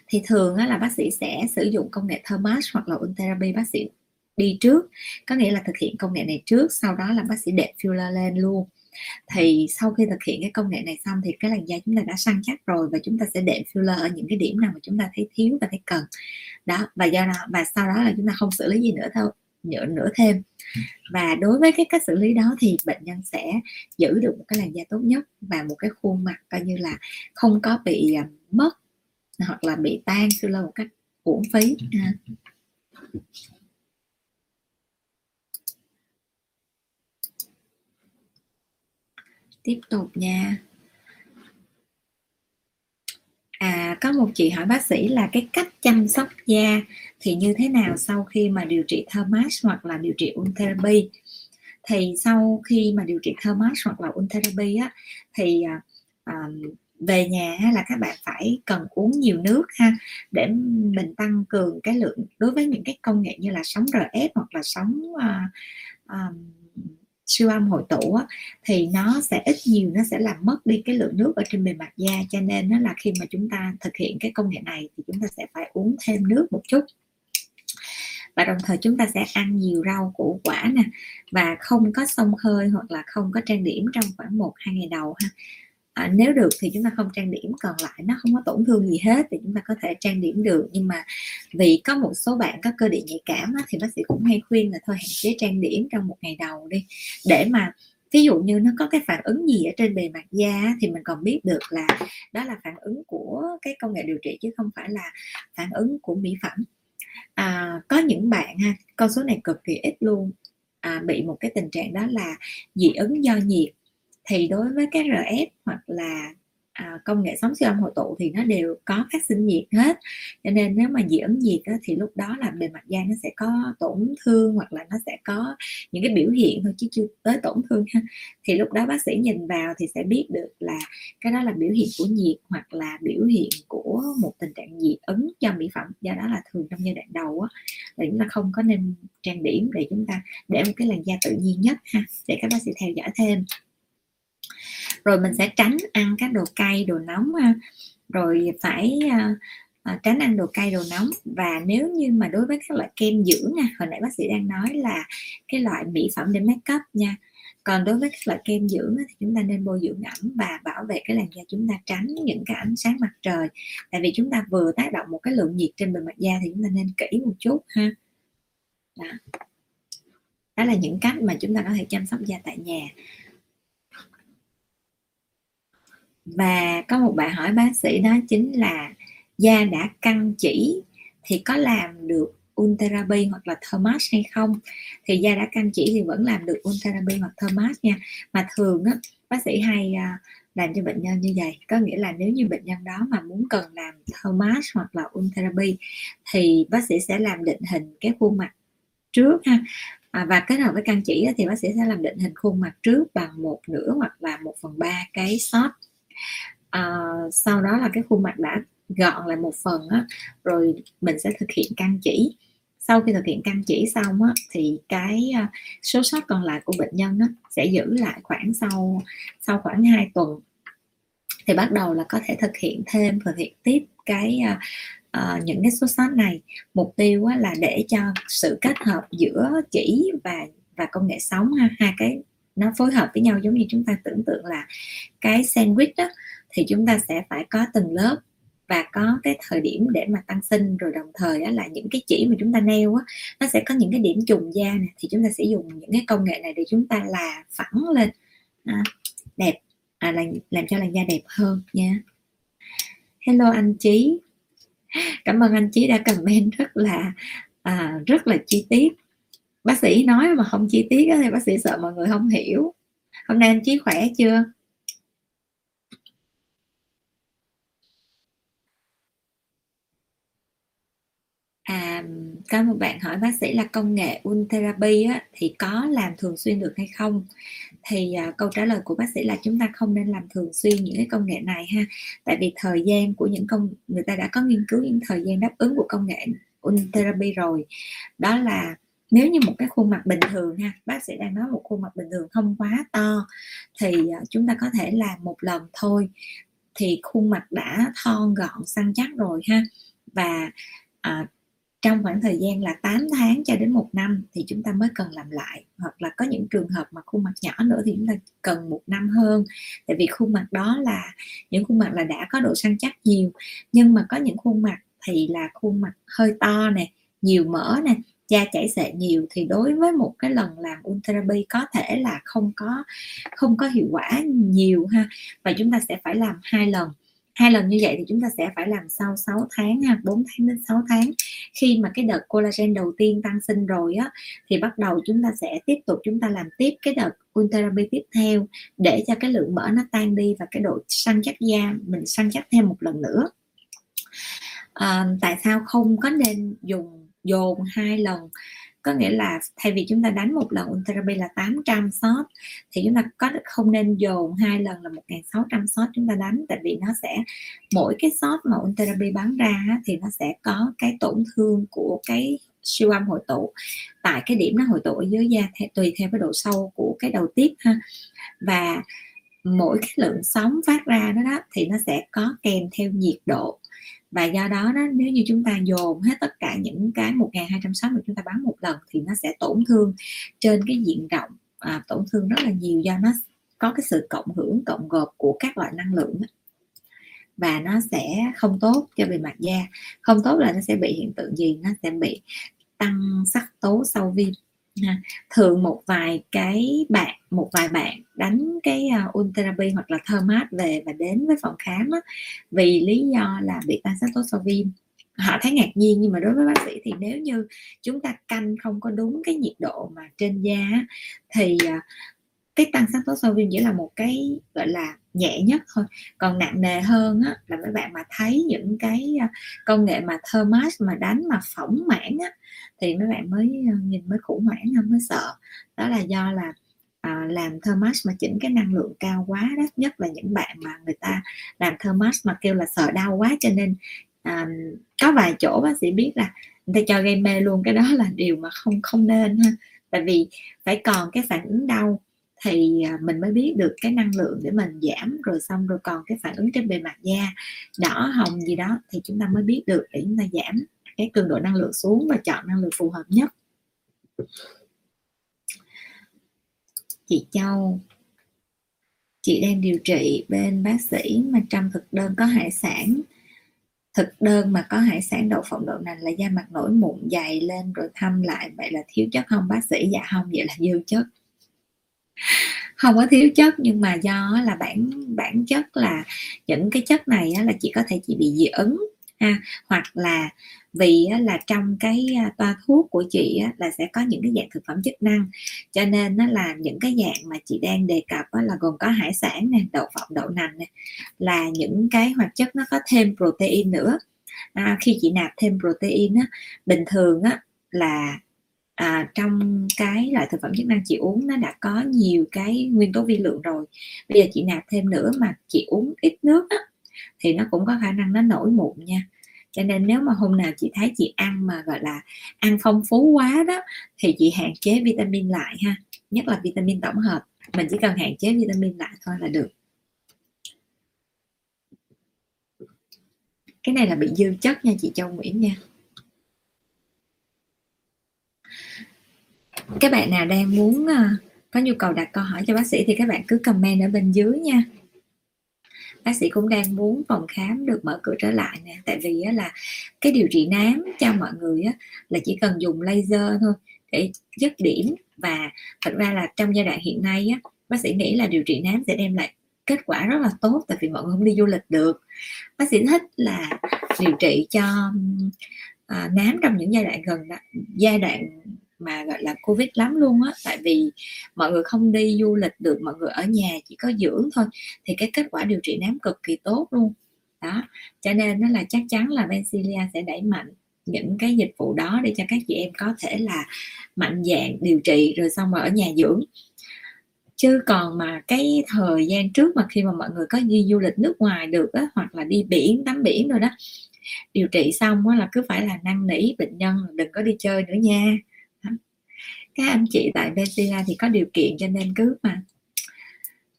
thì thường là bác sĩ sẽ sử dụng công nghệ Thomas hoặc là Ultherapy bác sĩ đi trước, có nghĩa là thực hiện công nghệ này trước, sau đó là bác sĩ đẹp filler lên luôn. Thì sau khi thực hiện cái công nghệ này xong thì cái làn da chúng ta đã săn chắc rồi và chúng ta sẽ đệm filler ở những cái điểm nào mà chúng ta thấy thiếu và thấy cần. Đó, và do đó, và sau đó là chúng ta không xử lý gì nữa thôi nữa nữa thêm. Và đối với cái cách xử lý đó thì bệnh nhân sẽ giữ được một cái làn da tốt nhất và một cái khuôn mặt coi như là không có bị à, mất hoặc là bị tan filler một cách uổng phí. Ha. Tiếp tục nha. À có một chị hỏi bác sĩ là cái cách chăm sóc da thì như thế nào sau khi mà điều trị thermas hoặc là điều trị ultherapy thì sau khi mà điều trị thermas hoặc là ultherapy á thì à, à về nhà là các bạn phải cần uống nhiều nước ha để mình tăng cường cái lượng đối với những cái công nghệ như là sóng RF hoặc là sóng uh, um, siêu âm hội tụ á, thì nó sẽ ít nhiều nó sẽ làm mất đi cái lượng nước ở trên bề mặt da. Cho nên nó là khi mà chúng ta thực hiện cái công nghệ này thì chúng ta sẽ phải uống thêm nước một chút. Và đồng thời chúng ta sẽ ăn nhiều rau củ quả nè và không có xông hơi hoặc là không có trang điểm trong khoảng một hai ngày đầu ha à, nếu được thì chúng ta không trang điểm còn lại nó không có tổn thương gì hết thì chúng ta có thể trang điểm được. Nhưng mà vì có một số bạn có cơ địa nhạy cảm á, thì bác sĩ cũng hay khuyên là thôi hạn chế trang điểm trong một ngày đầu đi. Để mà ví dụ như nó có cái phản ứng gì ở trên bề mặt da thì mình còn biết được là đó là phản ứng của cái công nghệ điều trị chứ không phải là phản ứng của mỹ phẩm. À, có những bạn ha con số này cực kỳ ít luôn. À, bị một cái tình trạng đó là dị ứng do nhiệt thì đối với các RF hoặc là à, công nghệ sóng siêu âm hội tụ thì nó đều có phát sinh nhiệt hết. Cho nên nếu mà dị ứng nhiệt á, thì lúc đó là bề mặt da nó sẽ có tổn thương hoặc là nó sẽ có những cái biểu hiện thôi chứ chưa tới tổn thương ha. Thì lúc đó bác sĩ nhìn vào thì sẽ biết được là cái đó là biểu hiện của nhiệt hoặc là biểu hiện của một tình trạng dị ứng do mỹ phẩm. Do đó là thường trong giai đoạn đầu á là chúng ta không có nên trang điểm để chúng ta để một cái làn da tự nhiên nhất ha để các bác sĩ theo dõi thêm rồi mình sẽ tránh ăn các đồ cay, đồ nóng ha rồi phải à, à, tránh ăn đồ cay, đồ nóng. Và nếu như mà đối với các loại kem dưỡng nha, hồi nãy bác sĩ đang nói là cái loại mỹ phẩm để make up nha. Còn đối với các loại kem dưỡng thì chúng ta nên bôi dưỡng ẩm và bảo vệ cái làn da chúng ta, tránh những cái ánh sáng mặt trời. Tại vì chúng ta vừa tác động một cái lượng nhiệt trên bề mặt da thì chúng ta nên kỹ một chút, ha. Đó. Đó là những cách mà chúng ta có thể chăm sóc da tại nhà và có một bạn hỏi bác sĩ đó chính là da đã căng chỉ thì có làm được Ultherapy hoặc là Thermas hay không? Thì da đã căng chỉ thì vẫn làm được Ultherapy hoặc Thermas nha. Mà thường á, bác sĩ hay à, làm cho bệnh nhân như vậy có nghĩa là nếu như bệnh nhân đó mà muốn cần làm Thermas hoặc là Ultherapy thì bác sĩ sẽ làm định hình cái khuôn mặt trước ha. À, và kết hợp với căng chỉ thì bác sĩ sẽ làm định hình khuôn mặt trước bằng một nửa hoặc là một phần ba cái shot à, sau đó là cái khuôn mặt đã gọn lại một phần á, rồi mình sẽ thực hiện căng chỉ. Sau khi thực hiện căng chỉ xong á, thì cái ờ, số sót còn lại của bệnh nhân á, sẽ giữ lại khoảng sau sau khoảng 2 tuần. Thì bắt đầu là có thể thực hiện thêm thực hiện tiếp cái uh, những cái số sót này. Mục tiêu á, là để cho sự kết hợp giữa chỉ và và công nghệ sống ha hai cái nó phối hợp với nhau giống như chúng ta tưởng tượng là cái sandwich đó thì chúng ta sẽ phải có từng lớp và có cái thời điểm để mà tăng sinh. Rồi đồng thời đó là những cái chỉ mà chúng ta neo á nó sẽ có những cái điểm trùng da này thì chúng ta sẽ dùng những cái công nghệ này để chúng ta là phẳng lên à, đẹp à, làm làm cho làn da đẹp hơn nha. Hello anh chí. Cảm ơn anh chí đã comment rất là à, rất là chi tiết bác sĩ nói mà không chi tiết thì bác sĩ sợ mọi người không hiểu. Hôm nay anh chí khỏe chưa? À có một bạn hỏi bác sĩ là công nghệ Ultherapy á, thì có làm thường xuyên được hay không? Thì à, câu trả lời của bác sĩ là chúng ta không nên làm thường xuyên những cái công nghệ này ha. Tại vì thời gian của những công người ta đã có nghiên cứu những thời gian đáp ứng của công nghệ Ultherapy rồi. Đó là nếu như một cái khuôn mặt bình thường ha bác sĩ đang nói một khuôn mặt bình thường không quá to thì à, chúng ta có thể làm một lần thôi. Thì khuôn mặt đã thon gọn săn chắc rồi ha. Và à, trong khoảng thời gian là 8 tháng cho đến một năm thì chúng ta mới cần làm lại. Hoặc là có những trường hợp mà khuôn mặt nhỏ nữa thì chúng ta cần một năm hơn. Tại vì khuôn mặt đó là những khuôn mặt là đã có độ săn chắc nhiều. Nhưng mà có những khuôn mặt thì là khuôn mặt hơi to nè nhiều mỡ nè da chảy xệ nhiều thì đối với một cái lần làm ultherapy có thể là không có không có hiệu quả nhiều ha. Và chúng ta sẽ phải làm hai lần. Hai lần như vậy thì chúng ta sẽ phải làm sau 6 tháng ha 4 tháng đến 6 tháng. Khi mà cái đợt collagen đầu tiên tăng sinh rồi á thì bắt đầu chúng ta sẽ tiếp tục chúng ta làm tiếp cái đợt ultherapy tiếp theo để cho cái lượng mỡ nó tan đi và cái độ săn chắc da mình săn chắc thêm một lần nữa. À, tại sao không có nên dùng dồn hai lần. Có nghĩa là thay vì chúng ta đánh một lần Ultherapy là 800 shot thì chúng ta có không nên dồn hai lần là 1.600 shot chúng ta đánh tại vì nó sẽ mỗi cái shot mà Ultherapy bắn ra thì nó sẽ có cái tổn thương của cái siêu âm hội tụ tại cái điểm nó hội tụ ở dưới da tùy theo cái độ sâu của cái đầu tiếp ha. Và mỗi cái lượng sóng phát ra đó, đó thì nó sẽ có kèm theo nhiệt độ và do đó đó nếu như chúng ta dồn hết tất cả những cái 1200 mà chúng ta bắn một lần thì nó sẽ tổn thương trên cái diện rộng à, tổn thương rất là nhiều do nó có cái sự cộng hưởng cộng gộp của các loại năng lượng đó. và nó sẽ không tốt cho bề mặt da. Không tốt là nó sẽ bị hiện tượng gì? Nó sẽ bị tăng sắc tố sau viêm thường một vài cái bạn một vài bạn đánh cái uh, hoặc là thermat về và đến với phòng khám á, vì lý do là bị tăng sắc tố sau viêm họ thấy ngạc nhiên nhưng mà đối với bác sĩ thì nếu như chúng ta canh không có đúng cái nhiệt độ mà trên da thì à, cái tăng sắc tố sau viêm chỉ là một cái gọi là nhẹ nhất thôi. Còn nặng nề hơn á, là mấy bạn mà thấy những cái à, công nghệ mà thermas mà đánh mà phỏng mảng á, thì mấy bạn mới à, nhìn mới khủng hoảng mới sợ. Đó là do là à, làm thermas mà chỉnh cái năng lượng cao quá đó nhất là những bạn mà người ta làm thermas mà kêu là sợ đau quá. Cho nên à, có vài chỗ bác sĩ biết là người ta cho gây mê luôn cái đó là điều mà không không nên ha. Tại vì phải còn cái phản ứng đau thì à, mình mới biết được cái năng lượng để mình giảm rồi xong rồi còn cái phản ứng trên bề mặt da, đỏ, hồng gì đó thì chúng ta mới biết được để chúng ta giảm cái cường độ năng lượng xuống và chọn năng lượng phù hợp nhất. Chị Châu, chị đang điều trị bên bác sĩ mà trong thực đơn có hải sản. Thực đơn mà có hải sản đậu phộng đậu nành là da mặt nổi mụn dày lên rồi thăm lại, vậy là thiếu chất không? Bác sĩ dạ không, vậy là dư chất không có thiếu chất nhưng mà do là bản bản chất là những cái chất này là chỉ có thể chỉ bị dị ứng ha. Hoặc là vì là trong cái toa thuốc của chị là sẽ có những cái dạng thực phẩm chức năng. Cho nên nó là những cái dạng mà chị đang đề cập là gồm có hải sản nè đậu phộng đậu nành này là những cái hoạt chất nó có thêm protein nữa. À, khi chị nạp thêm protein á, bình thường á, là à, trong cái loại thực phẩm chức năng chị uống nó đã có nhiều cái nguyên tố vi lượng rồi. Bây giờ chị nạp thêm nữa mà chị uống ít nước á, thì nó cũng có khả năng nó nổi mụn nha. Cho nên nếu mà hôm nào chị thấy chị ăn mà gọi là ăn phong phú quá đó thì chị hạn chế vitamin lại ha. Nhất là vitamin tổng hợp. Mình chỉ cần hạn chế vitamin lại thôi là được. Cái này là bị dư chất nha chị Châu Nguyễn nha. Các bạn nào đang muốn à, có nhu cầu đặt câu hỏi cho bác sĩ thì các bạn cứ comment ở bên dưới nha. Bác sĩ cũng đang muốn phòng khám được mở cửa trở lại nè. Tại vì á, là cái điều trị nám cho mọi người á, là chỉ cần dùng laser thôi để dứt điểm. Và thật ra là trong giai đoạn hiện nay á, bác sĩ nghĩ là điều trị nám sẽ đem lại kết quả rất là tốt tại vì mọi người không đi du lịch được. Bác sĩ thích là điều trị cho à, nám trong những giai đoạn gần đó, giai đoạn mà, gọi là, covid lắm luôn á. Tại vì mọi người không đi du lịch được, mọi người ở nhà chỉ có dưỡng thôi, thì cái kết quả điều trị nám cực kỳ tốt luôn. Đó, cho nên nó là chắc chắn là Vencilia sẽ đẩy mạnh những cái dịch vụ đó để cho các chị em có thể là mạnh dạng điều trị rồi xong rồi ở nhà dưỡng. Chứ còn mà cái thời gian trước mà khi mà mọi người có đi du lịch nước ngoài được á, hoặc là đi biển, tắm biển rồi đó, điều trị xong á là cứ phải là năn nỉ bệnh nhân đừng có đi chơi nữa nha các anh chị tại Vesila thì có điều kiện cho nên cứ mà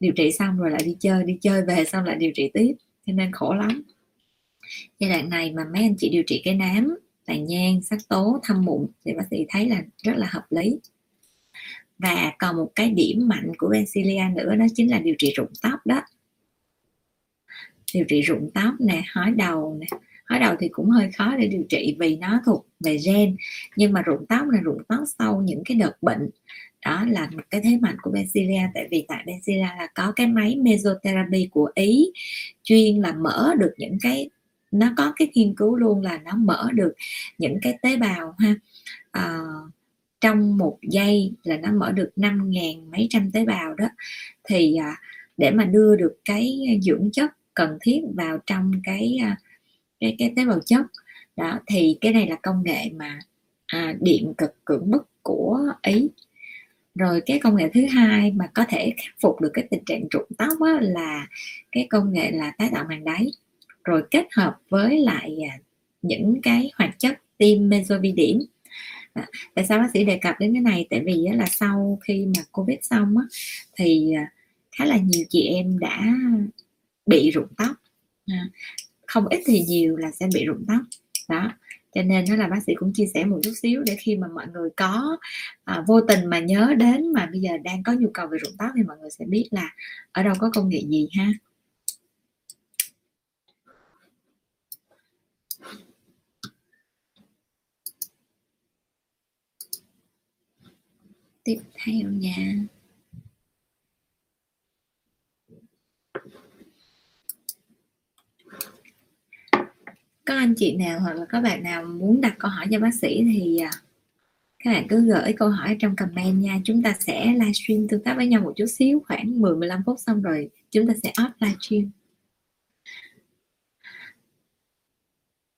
điều trị xong rồi lại đi chơi đi chơi về xong lại điều trị tiếp, cho nên khổ lắm. Giai đoạn này mà mấy anh chị điều trị cái nám tàn nhang, sắc tố, thâm mụn thì bác sĩ thấy là rất là hợp lý. Và còn một cái điểm mạnh của Bencilia nữa đó chính là điều trị rụng tóc đó. Điều trị rụng tóc nè, hói đầu nè hói đầu thì cũng hơi khó để điều trị vì nó thuộc về gen. Nhưng mà rụng tóc là rụng tóc sau những cái đợt bệnh. Đó là một cái thế mạnh của Benzilla tại vì tại Benzilla là có cái máy mesotherapy của Ý chuyên là mở được những cái nó có cái nghiên cứu luôn là nó mở được những cái tế bào ha. À, trong một giây là nó mở được năm ngàn mấy trăm tế bào đó. Thì à, để mà đưa được cái dưỡng chất cần thiết vào trong cái à, cái cái tế bào chất. Đó thì cái này là công nghệ mà à, điện cực cưỡng bức của ý. Rồi cái công nghệ thứ hai mà có thể khắc phục được cái tình trạng rụng tóc á, là cái công nghệ là tái tạo màng đáy. Rồi kết hợp với lại à, những cái hoạt chất tim mesovidim à, tại sao bác sĩ đề cập đến cái này? Tại vì là sau khi mà covid xong á, thì à, khá là nhiều chị em đã bị rụng tóc không ít thì nhiều là sẽ bị rụng tóc. Đó cho nên đó là bác sĩ cũng chia sẻ một chút xíu để khi mà mọi người có à, vô tình mà nhớ đến mà bây giờ đang có nhu cầu về rụng tóc thì mọi người sẽ biết là ở đâu có công nghệ gì ha. Tiếp theo nha. Có anh chị nào hoặc là các bạn nào muốn đặt câu hỏi cho bác sĩ thì à, các bạn cứ gửi câu hỏi trong comment nha. Chúng ta sẽ livestream tương tác với nhau một chút xíu, khoảng 10 15 phút xong rồi chúng ta sẽ off livestream.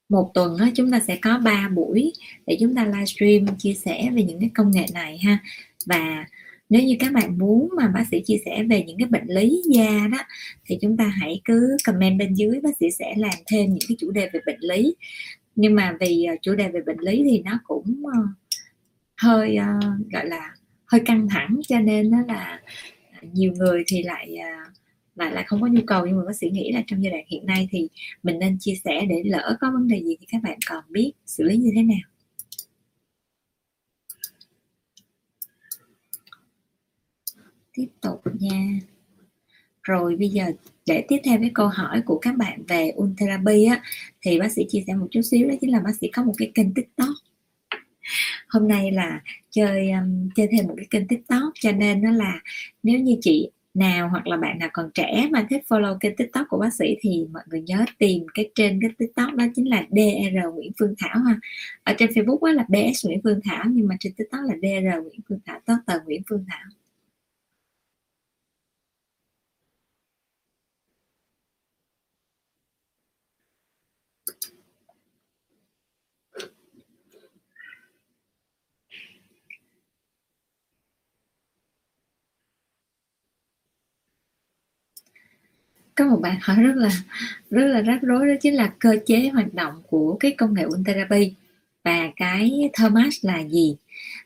Một tuần đó chúng ta sẽ có 3 buổi để chúng ta livestream, chia sẻ về những cái công nghệ này ha. Và nếu như các bạn muốn mà bác sĩ chia sẻ về những cái bệnh lý da đó, thì chúng ta hãy cứ comment bên dưới, bác sĩ sẽ làm thêm những cái chủ đề về bệnh lý. Nhưng mà vì ờ, chủ đề về bệnh lý thì nó cũng ờ, hơi ờ, gọi là hơi căng thẳng, cho nên nó là nhiều người thì lại lại lại không có nhu cầu. Nhưng mà bác sĩ nghĩ là trong giai đoạn hiện nay thì mình nên chia sẻ để lỡ có vấn đề gì thì các bạn còn biết xử lý như thế nào. Tiếp tục nha. Rồi bây giờ để tiếp theo với câu hỏi của các bạn về Ultherapy á thì bác sĩ chia sẻ một chút xíu đó chính là bác sĩ có một cái kênh tiktok. Hôm nay là chơi um, chơi thêm một cái kênh tiktok cho nên nó là nếu như chị nào hoặc là bạn nào còn trẻ mà thích follow kênh tiktok của bác sĩ thì mọi người nhớ tìm cái trên cái tiktok đó chính là dr nguyễn phương thảo ha. Ở trên facebook đó là bs nguyễn phương thảo nhưng mà trên tiktok là dr nguyễn phương thảo tờ nguyễn phương thảo. Có một bạn hỏi rất là rất là rắc rối đó chính là cơ chế hoạt động của cái công nghệ Ultherapy và cái Thermas là gì?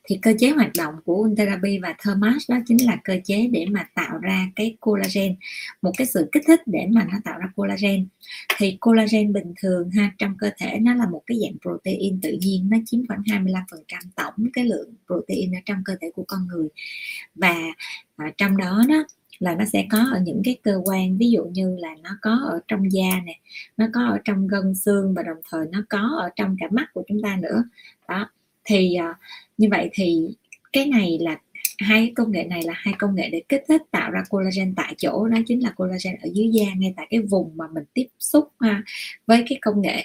Thì cơ chế hoạt động của Ultherapy và Thermas đó chính là cơ chế để mà tạo ra cái collagen một cái sự kích thích để mà nó tạo ra collagen. Thì collagen bình thường ha trong cơ thể nó là một cái dạng protein tự nhiên nó chiếm khoảng 25% tổng cái lượng protein ở trong cơ thể của con người. Và à, trong đó đó là nó sẽ có ở những cái cơ quan ví dụ như là nó có ở trong da nè nó có ở trong gân xương và đồng thời nó có ở trong cả mắt của chúng ta nữa. Đó thì uh, như vậy thì cái này là hai công nghệ này là hai công nghệ để kích thích tạo ra collagen tại chỗ đó chính là collagen ở dưới da ngay tại cái vùng mà mình tiếp xúc ha, với cái công nghệ.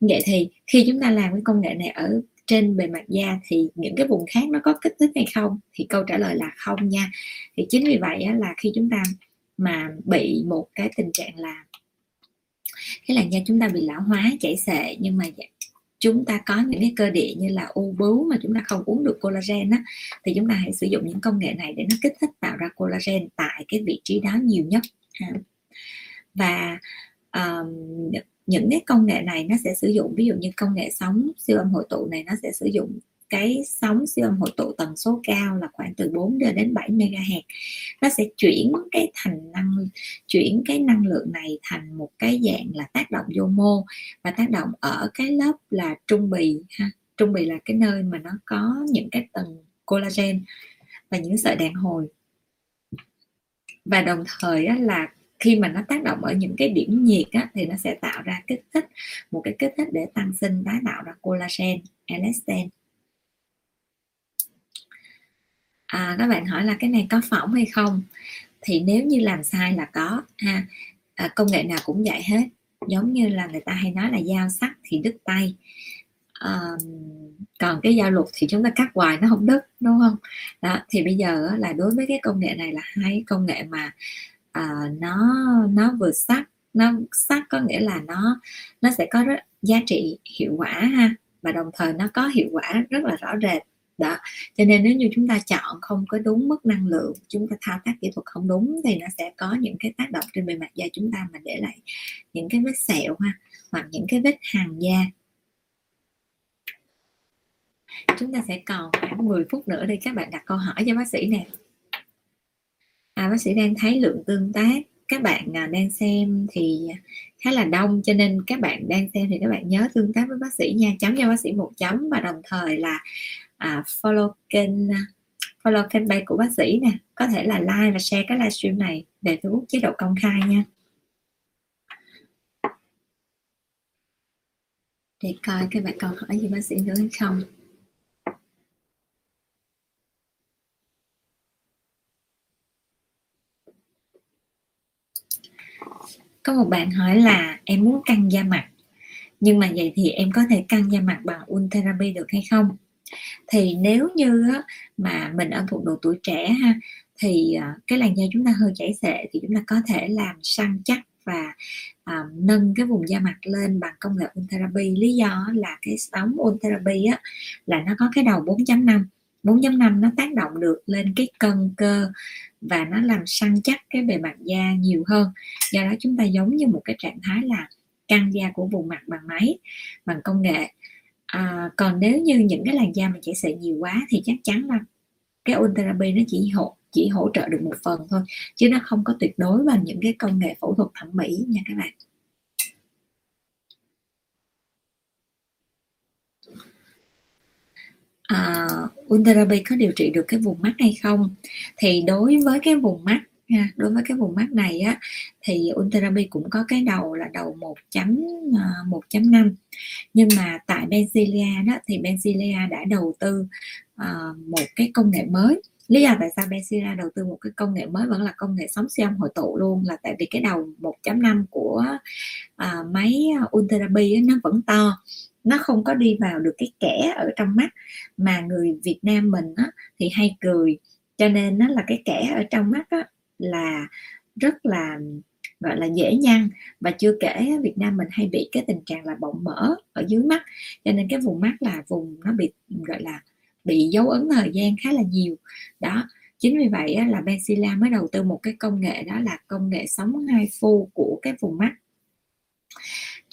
Vậy thì khi chúng ta làm cái công nghệ này ở trên bề mặt da thì những cái vùng khác nó có kích thích hay không? Thì câu trả lời là không nha. Thì chính vì vậy á, là khi chúng ta mà bị một cái tình trạng là cái làn da chúng ta bị lão hóa chảy xệ nhưng mà dạ, chúng ta có những cái cơ địa như là u bướu mà chúng ta không uống được collagen á thì chúng ta hãy sử dụng những công nghệ này để nó kích thích tạo ra collagen tại cái vị trí đó nhiều nhất. Và um, những cái công nghệ này nó sẽ sử dụng, ví dụ như công nghệ sóng siêu âm hội tụ này nó sẽ sử dụng cái sóng siêu âm hội tụ tần số cao là khoảng từ 4 đến 7 MHz nó sẽ chuyển cái thành năng, chuyển cái năng lượng này thành một cái dạng là tác động vô mô và tác động ở cái lớp là trung bì ha. Trung bì là cái nơi mà nó có những cái tầng collagen và những sợi đàn hồi. Và đồng thời là khi mà nó tác động ở những cái điểm nhiệt á, thì nó sẽ tạo ra kích thích một cái kích thích để tăng sinh tái tạo ra collagen elastin. À, các bạn hỏi là cái này có phỏng hay không? Thì nếu như làm sai là có ha. À, công nghệ nào cũng vậy hết. Giống như là người ta hay nói là dao sắc thì đứt tay. À, còn cái dao lục thì chúng ta cắt hoài nó không đứt đúng không? Đó thì bây giờ là đối với cái công nghệ này là hai công nghệ mà à, nó nó vừa sắc nó sắc có nghĩa là nó nó sẽ có rất giá trị hiệu quả ha và đồng thời nó có hiệu quả rất là rõ rệt. Đó cho nên nếu như chúng ta chọn không có đúng mức năng lượng chúng ta thao tác kỹ thuật không đúng thì nó sẽ có những cái tác động trên bề mặt da chúng ta mà để lại những cái vết sẹo ha hoặc những cái vết hàn da. Chúng ta sẽ còn khoảng 10 phút nữa để các bạn đặt câu hỏi cho bác sĩ nè à, bác sĩ đang thấy lượng tương tác các bạn à, đang xem thì khá là đông cho nên các bạn đang xem thì các bạn nhớ tương tác với bác sĩ nha. Chấm cho bác sĩ một chấm và đồng thời là à, follow kênh à, follow kênh bay của bác sĩ nè. Có thể là like và share cái livestream này để thu chế độ công khai nha. Để coi các bạn còn hỏi gì bác sĩ nữa hay không. Có một bạn hỏi là em muốn căng da mặt nhưng mà vậy thì em có thể căng da mặt bằng ultherapy được hay không? Thì nếu như mà mình ở thuộc độ tuổi trẻ ha thì à, cái làn da chúng ta hơi chảy xệ thì chúng ta có thể làm săn chắc và à, nâng cái vùng da mặt lên bằng công nghệ ultherapy. Lý do là cái sóng ultherapy á là nó có cái đầu 4.5 4.5 nó tác động được lên cái cân cơ và nó làm săn chắc cái bề mặt da nhiều hơn. Do đó chúng ta giống như một cái trạng thái là căng da của vùng mặt bằng máy bằng công nghệ. À, còn nếu như những cái làn da mà chảy xệ nhiều quá thì chắc chắn là cái ôn therapy nó chỉ hỗ chỉ hỗ trợ được một phần thôi chứ nó không có tuyệt đối bằng những cái công nghệ phẫu thuật thẩm mỹ nha các bạn. Ờ, à, Ultherapy có điều trị được cái vùng mắt hay không? Thì đối với cái vùng mắt ha, đối với cái vùng mắt này á thì Ultherapy cũng có cái đầu là đầu 1.1.5 ờ, nhưng mà tại Benzilia đó thì Benzilia đã đầu tư uh, một cái công nghệ mới. Lý do tại sao Benzilia đầu tư một cái công nghệ mới vẫn là công nghệ sóng siêu âm hội tụ luôn là tại vì cái đầu 1.5 của uh, máy Ultherapy nó vẫn to nó không có đi vào được cái kẻ ở trong mắt. Mà người Việt Nam mình á, thì hay cười. Cho nên nó là cái kẻ ở trong mắt á, là rất là gọi là dễ nhăn. Và chưa kể Việt Nam mình hay bị cái tình trạng là bọng mỡ ở dưới mắt. Cho nên cái vùng mắt là vùng nó bị gọi là bị dấu ấn thời gian khá là nhiều. Đó chính vì vậy là Benzilla mới đầu tư một cái công nghệ đó là công nghệ sóng hai phu của cái vùng mắt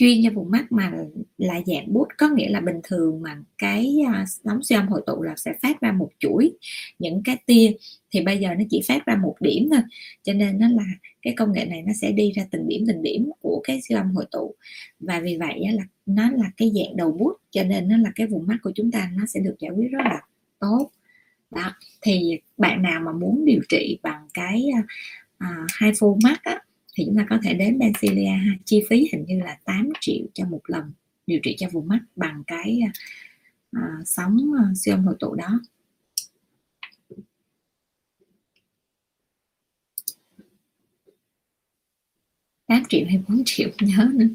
chuyên cho vùng mắt mà là dạng bút có nghĩa là bình thường mà cái à, sóng siêu âm hội tụ là sẽ phát ra một chuỗi những cái tia. Thì bây giờ nó chỉ phát ra một điểm thôi cho nên nó là cái công nghệ này nó sẽ đi ra từng điểm từng điểm của cái siêu âm hội tụ. Và vì vậy là nó là cái dạng đầu bút cho nên nó là cái vùng mắt của chúng ta nó sẽ được giải quyết rất là tốt. Đó thì bạn nào mà muốn điều trị bằng cái uh, hai phô mắt á, thì chúng ta có thể đến Bencilia chi phí hình như là 8 triệu cho một lần điều trị cho vùng mắt bằng cái uh, sóng uh, siêu âm hội tụ đó. Tám triệu hay 4 triệu nhớ nữa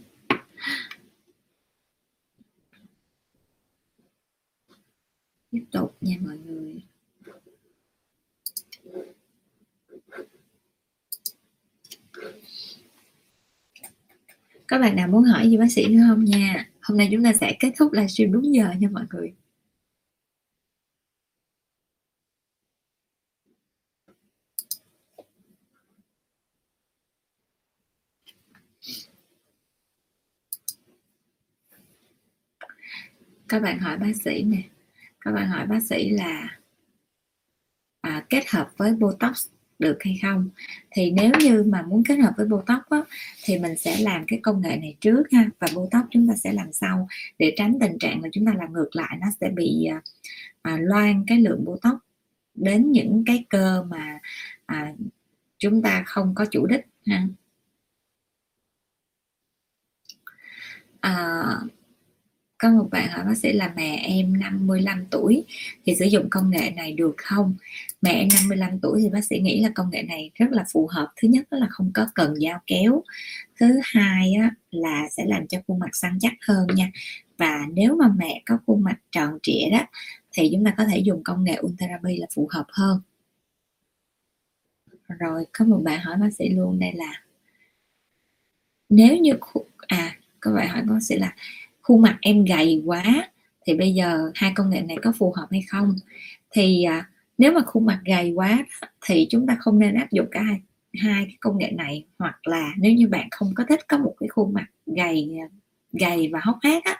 tiếp tục nha mọi người các bạn nào muốn hỏi gì bác sĩ nữa không nha? Hôm nay chúng ta sẽ kết thúc livestream đúng giờ nha mọi người. Các bạn hỏi bác sĩ nè. Các bạn hỏi bác sĩ là à, kết hợp với botox được hay không. Thì nếu như mà muốn kết hợp với botox á, thì mình sẽ làm cái công nghệ này trước ha và botox chúng ta sẽ làm sau. Để tránh tình trạng là chúng ta làm ngược lại nó sẽ bị à, à loan cái lượng botox đến những cái cơ mà à, chúng ta không có chủ đích ha. À, có một bạn hỏi bác sĩ là mẹ em 55 tuổi thì sử dụng công nghệ này được không? Mẹ em 55 tuổi thì bác sĩ nghĩ là công nghệ này rất là phù hợp. Thứ nhất là không có cần dao kéo. Thứ hai á, là sẽ làm cho khuôn mặt săn chắc hơn nha. Và nếu mà mẹ có khuôn mặt tròn trịa đó thì chúng ta có thể dùng công nghệ Ultherapy là phù hợp hơn. Rồi có một bạn hỏi bác sĩ luôn đây là nếu như à có bạn hỏi bác sĩ là khuôn mặt em gầy quá thì bây giờ hai công nghệ này có phù hợp hay không? Thì à, nếu mà khuôn mặt gầy quá thì chúng ta không nên áp dụng cả hai hai cái công nghệ này. Hoặc là nếu như bạn không có thích có một cái khuôn mặt gầy à, gầy và hốc hác á,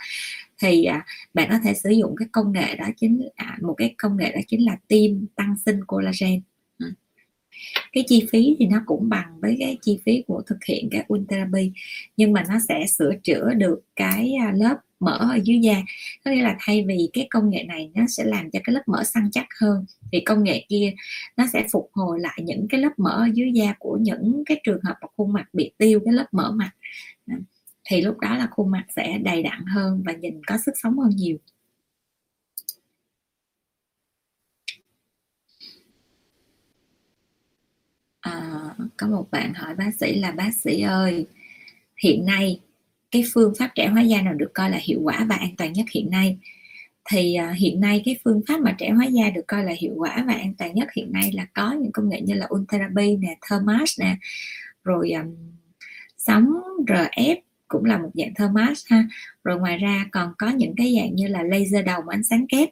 thì à, bạn có thể sử dụng cái công nghệ đó chính à, một cái công nghệ đó chính là tiêm tăng sinh collagen cái chi phí thì nó cũng bằng với cái chi phí của thực hiện cái Ultherapy, nhưng mà nó sẽ sửa chữa được cái à, lớp mỡ ở dưới da. Có nghĩa là thay vì cái công nghệ này nó sẽ làm cho cái lớp mỡ săn chắc hơn, thì công nghệ kia nó sẽ phục hồi lại những cái lớp mỡ ở dưới da của những cái trường hợp mà khuôn mặt bị tiêu cái lớp mỡ mặt. Thì lúc đó là khuôn mặt sẽ đầy đặn hơn và nhìn có sức sống hơn nhiều. À, có một bạn hỏi bác sĩ là bác sĩ ơi hiện nay cái phương pháp trẻ hóa da nào được coi là hiệu quả và an toàn nhất hiện nay thì à, hiện nay cái phương pháp mà trẻ hóa da được coi là hiệu quả và an toàn nhất hiện nay là có những công nghệ như là Ultherapy nè, Thermash nè, rồi um, sóng RF cũng là một dạng Thermash ha. Rồi ngoài ra còn có những cái dạng như là laser đầu ánh sáng kép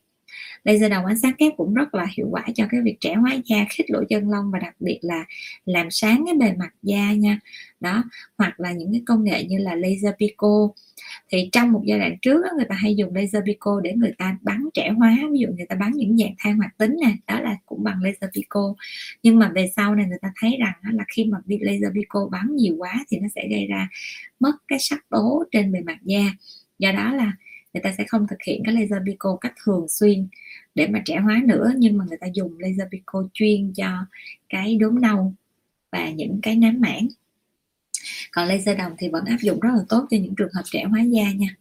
laser đầu ánh sáng kép cũng rất là hiệu quả cho cái việc trẻ hóa da khít lỗ chân lông và đặc biệt là làm sáng cái bề mặt da nha. Đó hoặc là những cái công nghệ như là laser pico. Thì trong một giai đoạn trước đó, người ta hay dùng laser pico để người ta bắn trẻ hóa ví dụ người ta bắn những dạng than hoạt tính nè đó là cũng bằng laser pico. Nhưng mà về sau này người ta thấy rằng đó là khi mà laser pico bắn nhiều quá thì nó sẽ gây ra mất cái sắc tố trên bề mặt da. Do đó là người ta sẽ không thực hiện cái laser pico cách thường xuyên để mà trẻ hóa nữa, nhưng mà người ta dùng laser pico chuyên cho cái đốm nâu và những cái nám mảng. Còn laser đồng thì vẫn áp dụng rất là tốt cho những trường hợp trẻ hóa da nha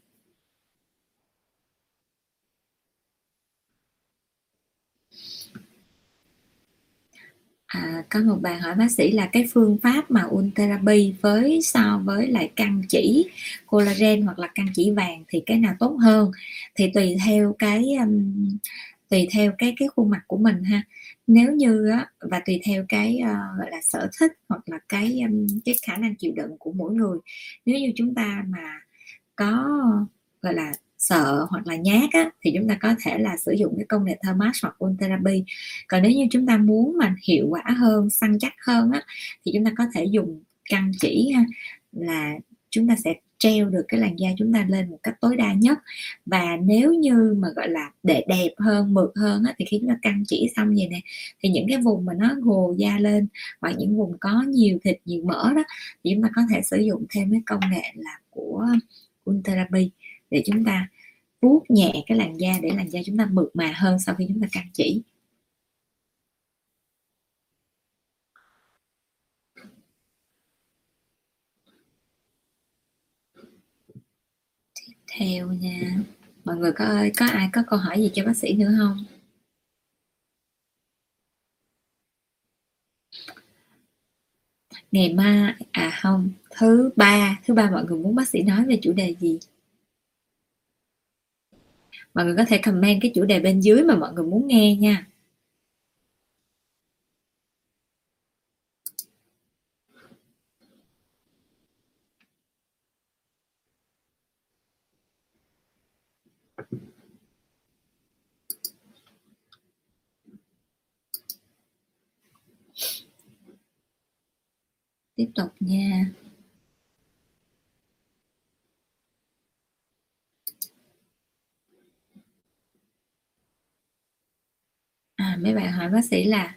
À, có một bạn hỏi bác sĩ là cái phương pháp mà Ultherapy với so với lại căng chỉ collagen hoặc là căng chỉ vàng thì cái nào tốt hơn? Thì tùy theo cái um, tùy theo cái cái khuôn mặt của mình ha. Nếu như á, và tùy theo cái uh, gọi là sở thích hoặc là cái um, cái khả năng chịu đựng của mỗi người nếu như chúng ta mà có gọi là sợ hoặc là nhát á, thì chúng ta có thể là sử dụng cái công nghệ thermax hoặc therapy. Còn nếu như chúng ta muốn mà hiệu quả hơn săn chắc hơn á, thì chúng ta có thể dùng căng chỉ ha, là chúng ta sẽ treo được cái làn da chúng ta lên một cách tối đa nhất. Và nếu như mà gọi là để đẹp hơn mượt hơn á, thì khi chúng ta căng chỉ xong vậy nè thì những cái vùng mà nó gồ da lên hoặc những vùng có nhiều thịt nhiều mỡ đó thì chúng ta có thể sử dụng thêm cái công nghệ là của Ultherapy để chúng ta vuốt nhẹ cái làn da để làn da chúng ta mượt mà hơn sau khi chúng ta căng chỉ. Tiếp theo nha. Mọi người có ơi, có ai có câu hỏi gì cho bác sĩ nữa không? Ngày mai à không, thứ ba thứ ba mọi người muốn bác sĩ nói về chủ đề gì? Mọi người có thể comment cái chủ đề bên dưới mà mọi người muốn nghe nha. Tiếp tục nha. À, mấy bạn hỏi bác sĩ là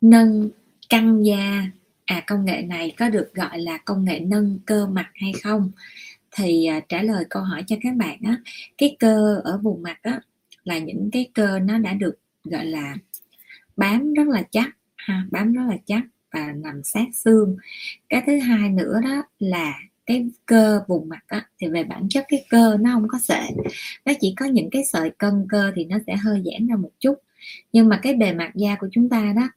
nâng căng da à công nghệ này có được gọi là công nghệ nâng cơ mặt hay không? Thì à, trả lời câu hỏi cho các bạn á cái cơ ở vùng mặt á là những cái cơ nó đã được gọi là bám rất là chắc ha bám rất là chắc và nằm sát xương. Cái thứ hai nữa đó là cái cơ vùng mặt á, thì về bản chất cái cơ nó không có sệ nó chỉ có những cái sợi cân cơ thì nó sẽ hơi giãn ra một chút nhưng mà cái bề mặt da của chúng ta đó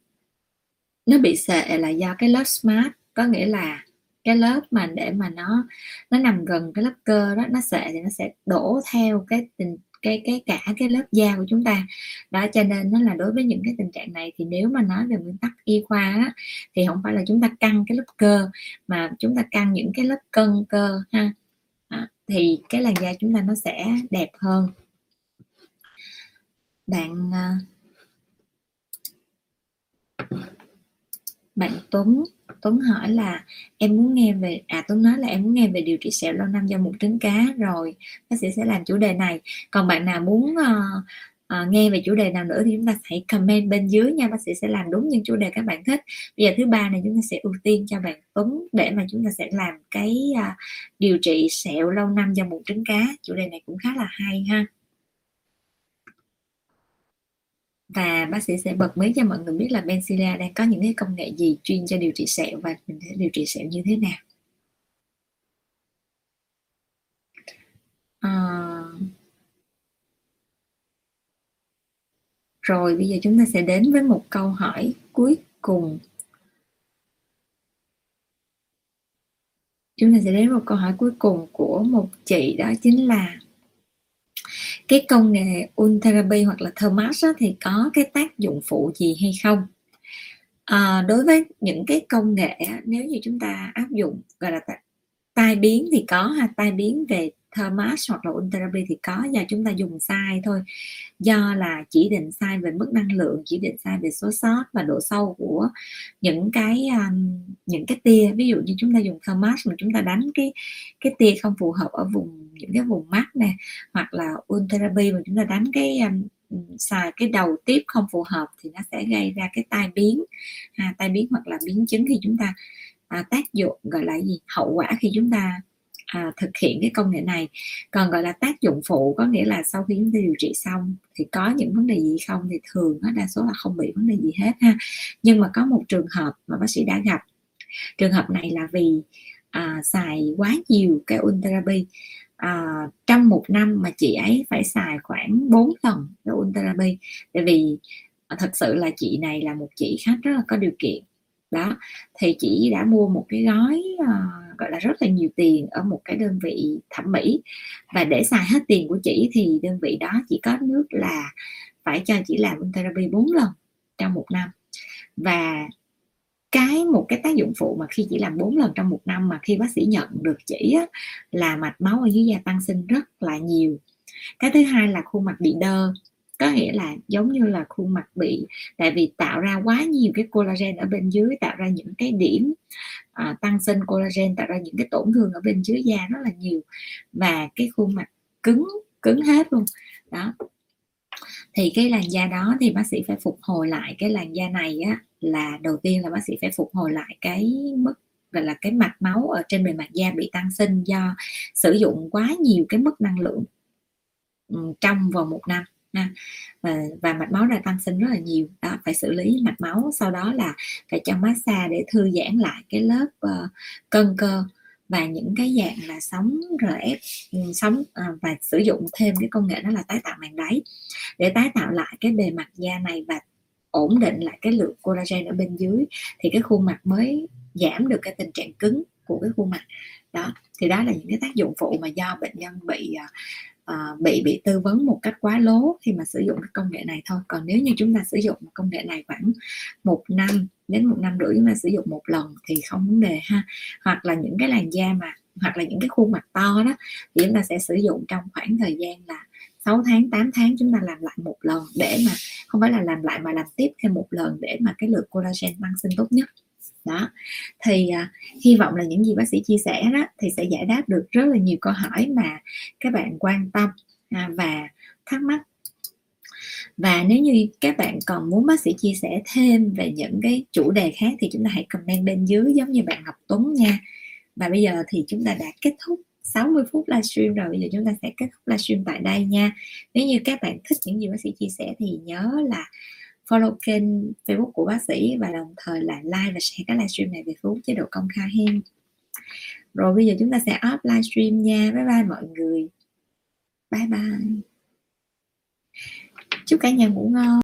nó bị sệ là do cái lớp smart. Có nghĩa là cái lớp mà để mà nó nó nằm gần cái lớp cơ đó nó sệ thì nó sẽ đổ theo cái tình cái cái cả cái lớp da của chúng ta. Đó cho nên nó là đối với những cái tình trạng này thì nếu mà nói về nguyên tắc y khoa á, thì không phải là chúng ta căng cái lớp cơ mà chúng ta căng những cái lớp cân cơ ha. À, thì cái làn da chúng ta nó sẽ đẹp hơn. Bạn à, bạn Tuấn Tuấn hỏi là em muốn nghe về à Tuấn nói là em muốn nghe về điều trị sẹo lâu năm do mụn trứng cá rồi bác sĩ sẽ làm chủ đề này. Còn bạn nào muốn uh, uh, nghe về chủ đề nào nữa thì chúng ta hãy comment bên dưới nha bác sĩ sẽ làm đúng những chủ đề các bạn thích. Bây giờ thứ ba này chúng ta sẽ ưu tiên cho bạn Tuấn để mà chúng ta sẽ làm cái uh, điều trị sẹo lâu năm do mụn trứng cá. Chủ đề này cũng khá là hay ha. Và bác sĩ sẽ bật mí cho mọi người biết là Benzilla đang có những cái công nghệ gì chuyên cho điều trị sẹo và mình sẽ điều trị sẹo như thế nào. À... rồi, bây giờ chúng ta sẽ đến với một câu hỏi cuối cùng. Chúng ta sẽ đến một câu hỏi cuối cùng của một chị, đó chính là cái công nghệ Ultherapy hoặc là Thermas thì có cái tác dụng phụ gì hay không? À, đối với những cái công nghệ nếu như chúng ta áp dụng gọi là tai biến thì có ha? Tai biến về Thermas hoặc là Ultherapy thì có do chúng ta dùng sai thôi. Do là chỉ định sai về mức năng lượng chỉ định sai về số sót và độ sâu của những cái um, những cái tia. Ví dụ như chúng ta dùng Thermas mà chúng ta đánh cái cái tia không phù hợp ở vùng những cái vùng mắt nè hoặc là Ultherapy mà chúng ta đánh cái um, xài cái đầu tiếp không phù hợp thì nó sẽ gây ra cái tai biến. À, tai biến hoặc là biến chứng khi chúng ta à, tác dụng gọi là gì? Hậu quả khi chúng ta à, thực hiện cái công nghệ này. Còn gọi là tác dụng phụ có nghĩa là sau khi chúng ta điều trị xong thì có những vấn đề gì không thì thường đó, đa số là không bị vấn đề gì hết ha. Nhưng mà có một trường hợp mà bác sĩ đã gặp. Trường hợp này là vì à, xài quá nhiều cái ultherapy à, trong một năm mà chị ấy phải xài khoảng 4 lần cái ultherapy tại vì à, thật sự là chị này là một chị khách rất là có điều kiện. Đó thì chị đã mua một cái gói à, gọi là rất là nhiều tiền ở một cái đơn vị thẩm mỹ. Và để xài hết tiền của chị thì đơn vị đó chỉ có nước là phải cho chị làm therapy 4 lần trong một năm. Và cái một cái tác dụng phụ mà khi chỉ làm 4 lần trong một năm mà khi bác sĩ nhận được chỉ á, là mạch máu ở dưới da tăng sinh rất là nhiều. Cái thứ hai là khuôn mặt bị đơ có nghĩa là giống như là khuôn mặt bị tại vì tạo ra quá nhiều cái collagen ở bên dưới tạo ra những cái điểm à, tăng sinh collagen tạo ra những cái tổn thương ở bên dưới da rất là nhiều và cái khuôn mặt cứng cứng hết luôn. Đó. Thì cái làn da đó thì bác sĩ phải phục hồi lại cái làn da này á là đầu tiên là bác sĩ phải phục hồi lại cái mức gọi là cái mạch máu ở trên bề mặt da bị tăng sinh do sử dụng quá nhiều cái mức năng lượng ừ, trong vòng một năm ha. Và, và mạch máu ra tăng sinh rất là nhiều. Đó phải xử lý mạch máu sau đó là phải cho massage để thư giãn lại cái lớp uh, cân cơ và những cái dạng là sóng RF ừ, sóng uh, và sử dụng thêm cái công nghệ đó là tái tạo màng đáy để tái tạo lại cái bề mặt da này và ổn định lại cái lượng collagen ở bên dưới. Thì cái khuôn mặt mới giảm được cái tình trạng cứng của cái khuôn mặt. Đó thì đó là những cái tác dụng phụ mà do bệnh nhân bị ờ, uh, bị bị tư vấn một cách quá lố khi mà sử dụng cái công nghệ này thôi. Còn nếu như chúng ta sử dụng công nghệ này khoảng một năm đến một năm rưỡi chúng ta sử dụng một lần thì không vấn đề ha. Hoặc là những cái làn da mà hoặc là những cái khuôn mặt to đó thì chúng ta sẽ sử dụng trong khoảng thời gian là 6 tháng 8 tháng chúng ta làm lại một lần để mà không phải là làm lại mà làm tiếp thêm một lần để mà cái lượng collagen tăng sinh tốt nhất đó. Thì à, hy vọng là những gì bác sĩ chia sẻ đó thì sẽ giải đáp được rất là nhiều câu hỏi mà các bạn quan tâm à, và thắc mắc. Và nếu như các bạn còn muốn bác sĩ chia sẻ thêm về những cái chủ đề khác thì chúng ta hãy comment bên dưới giống như bạn Ngọc Tuấn nha. Và bây giờ thì chúng ta đã kết thúc 60 phút livestream rồi bây giờ chúng ta sẽ kết thúc livestream tại đây nha. Nếu như các bạn thích những gì bác sĩ chia sẻ thì nhớ là follow kênh facebook của bác sĩ và đồng thời là like và share cái livestream này về Facebook chế độ công khai hen. Rồi bây giờ chúng ta sẽ off livestream nha. Bye bye mọi người. Bye bye. Chúc cả nhà ngủ ngon.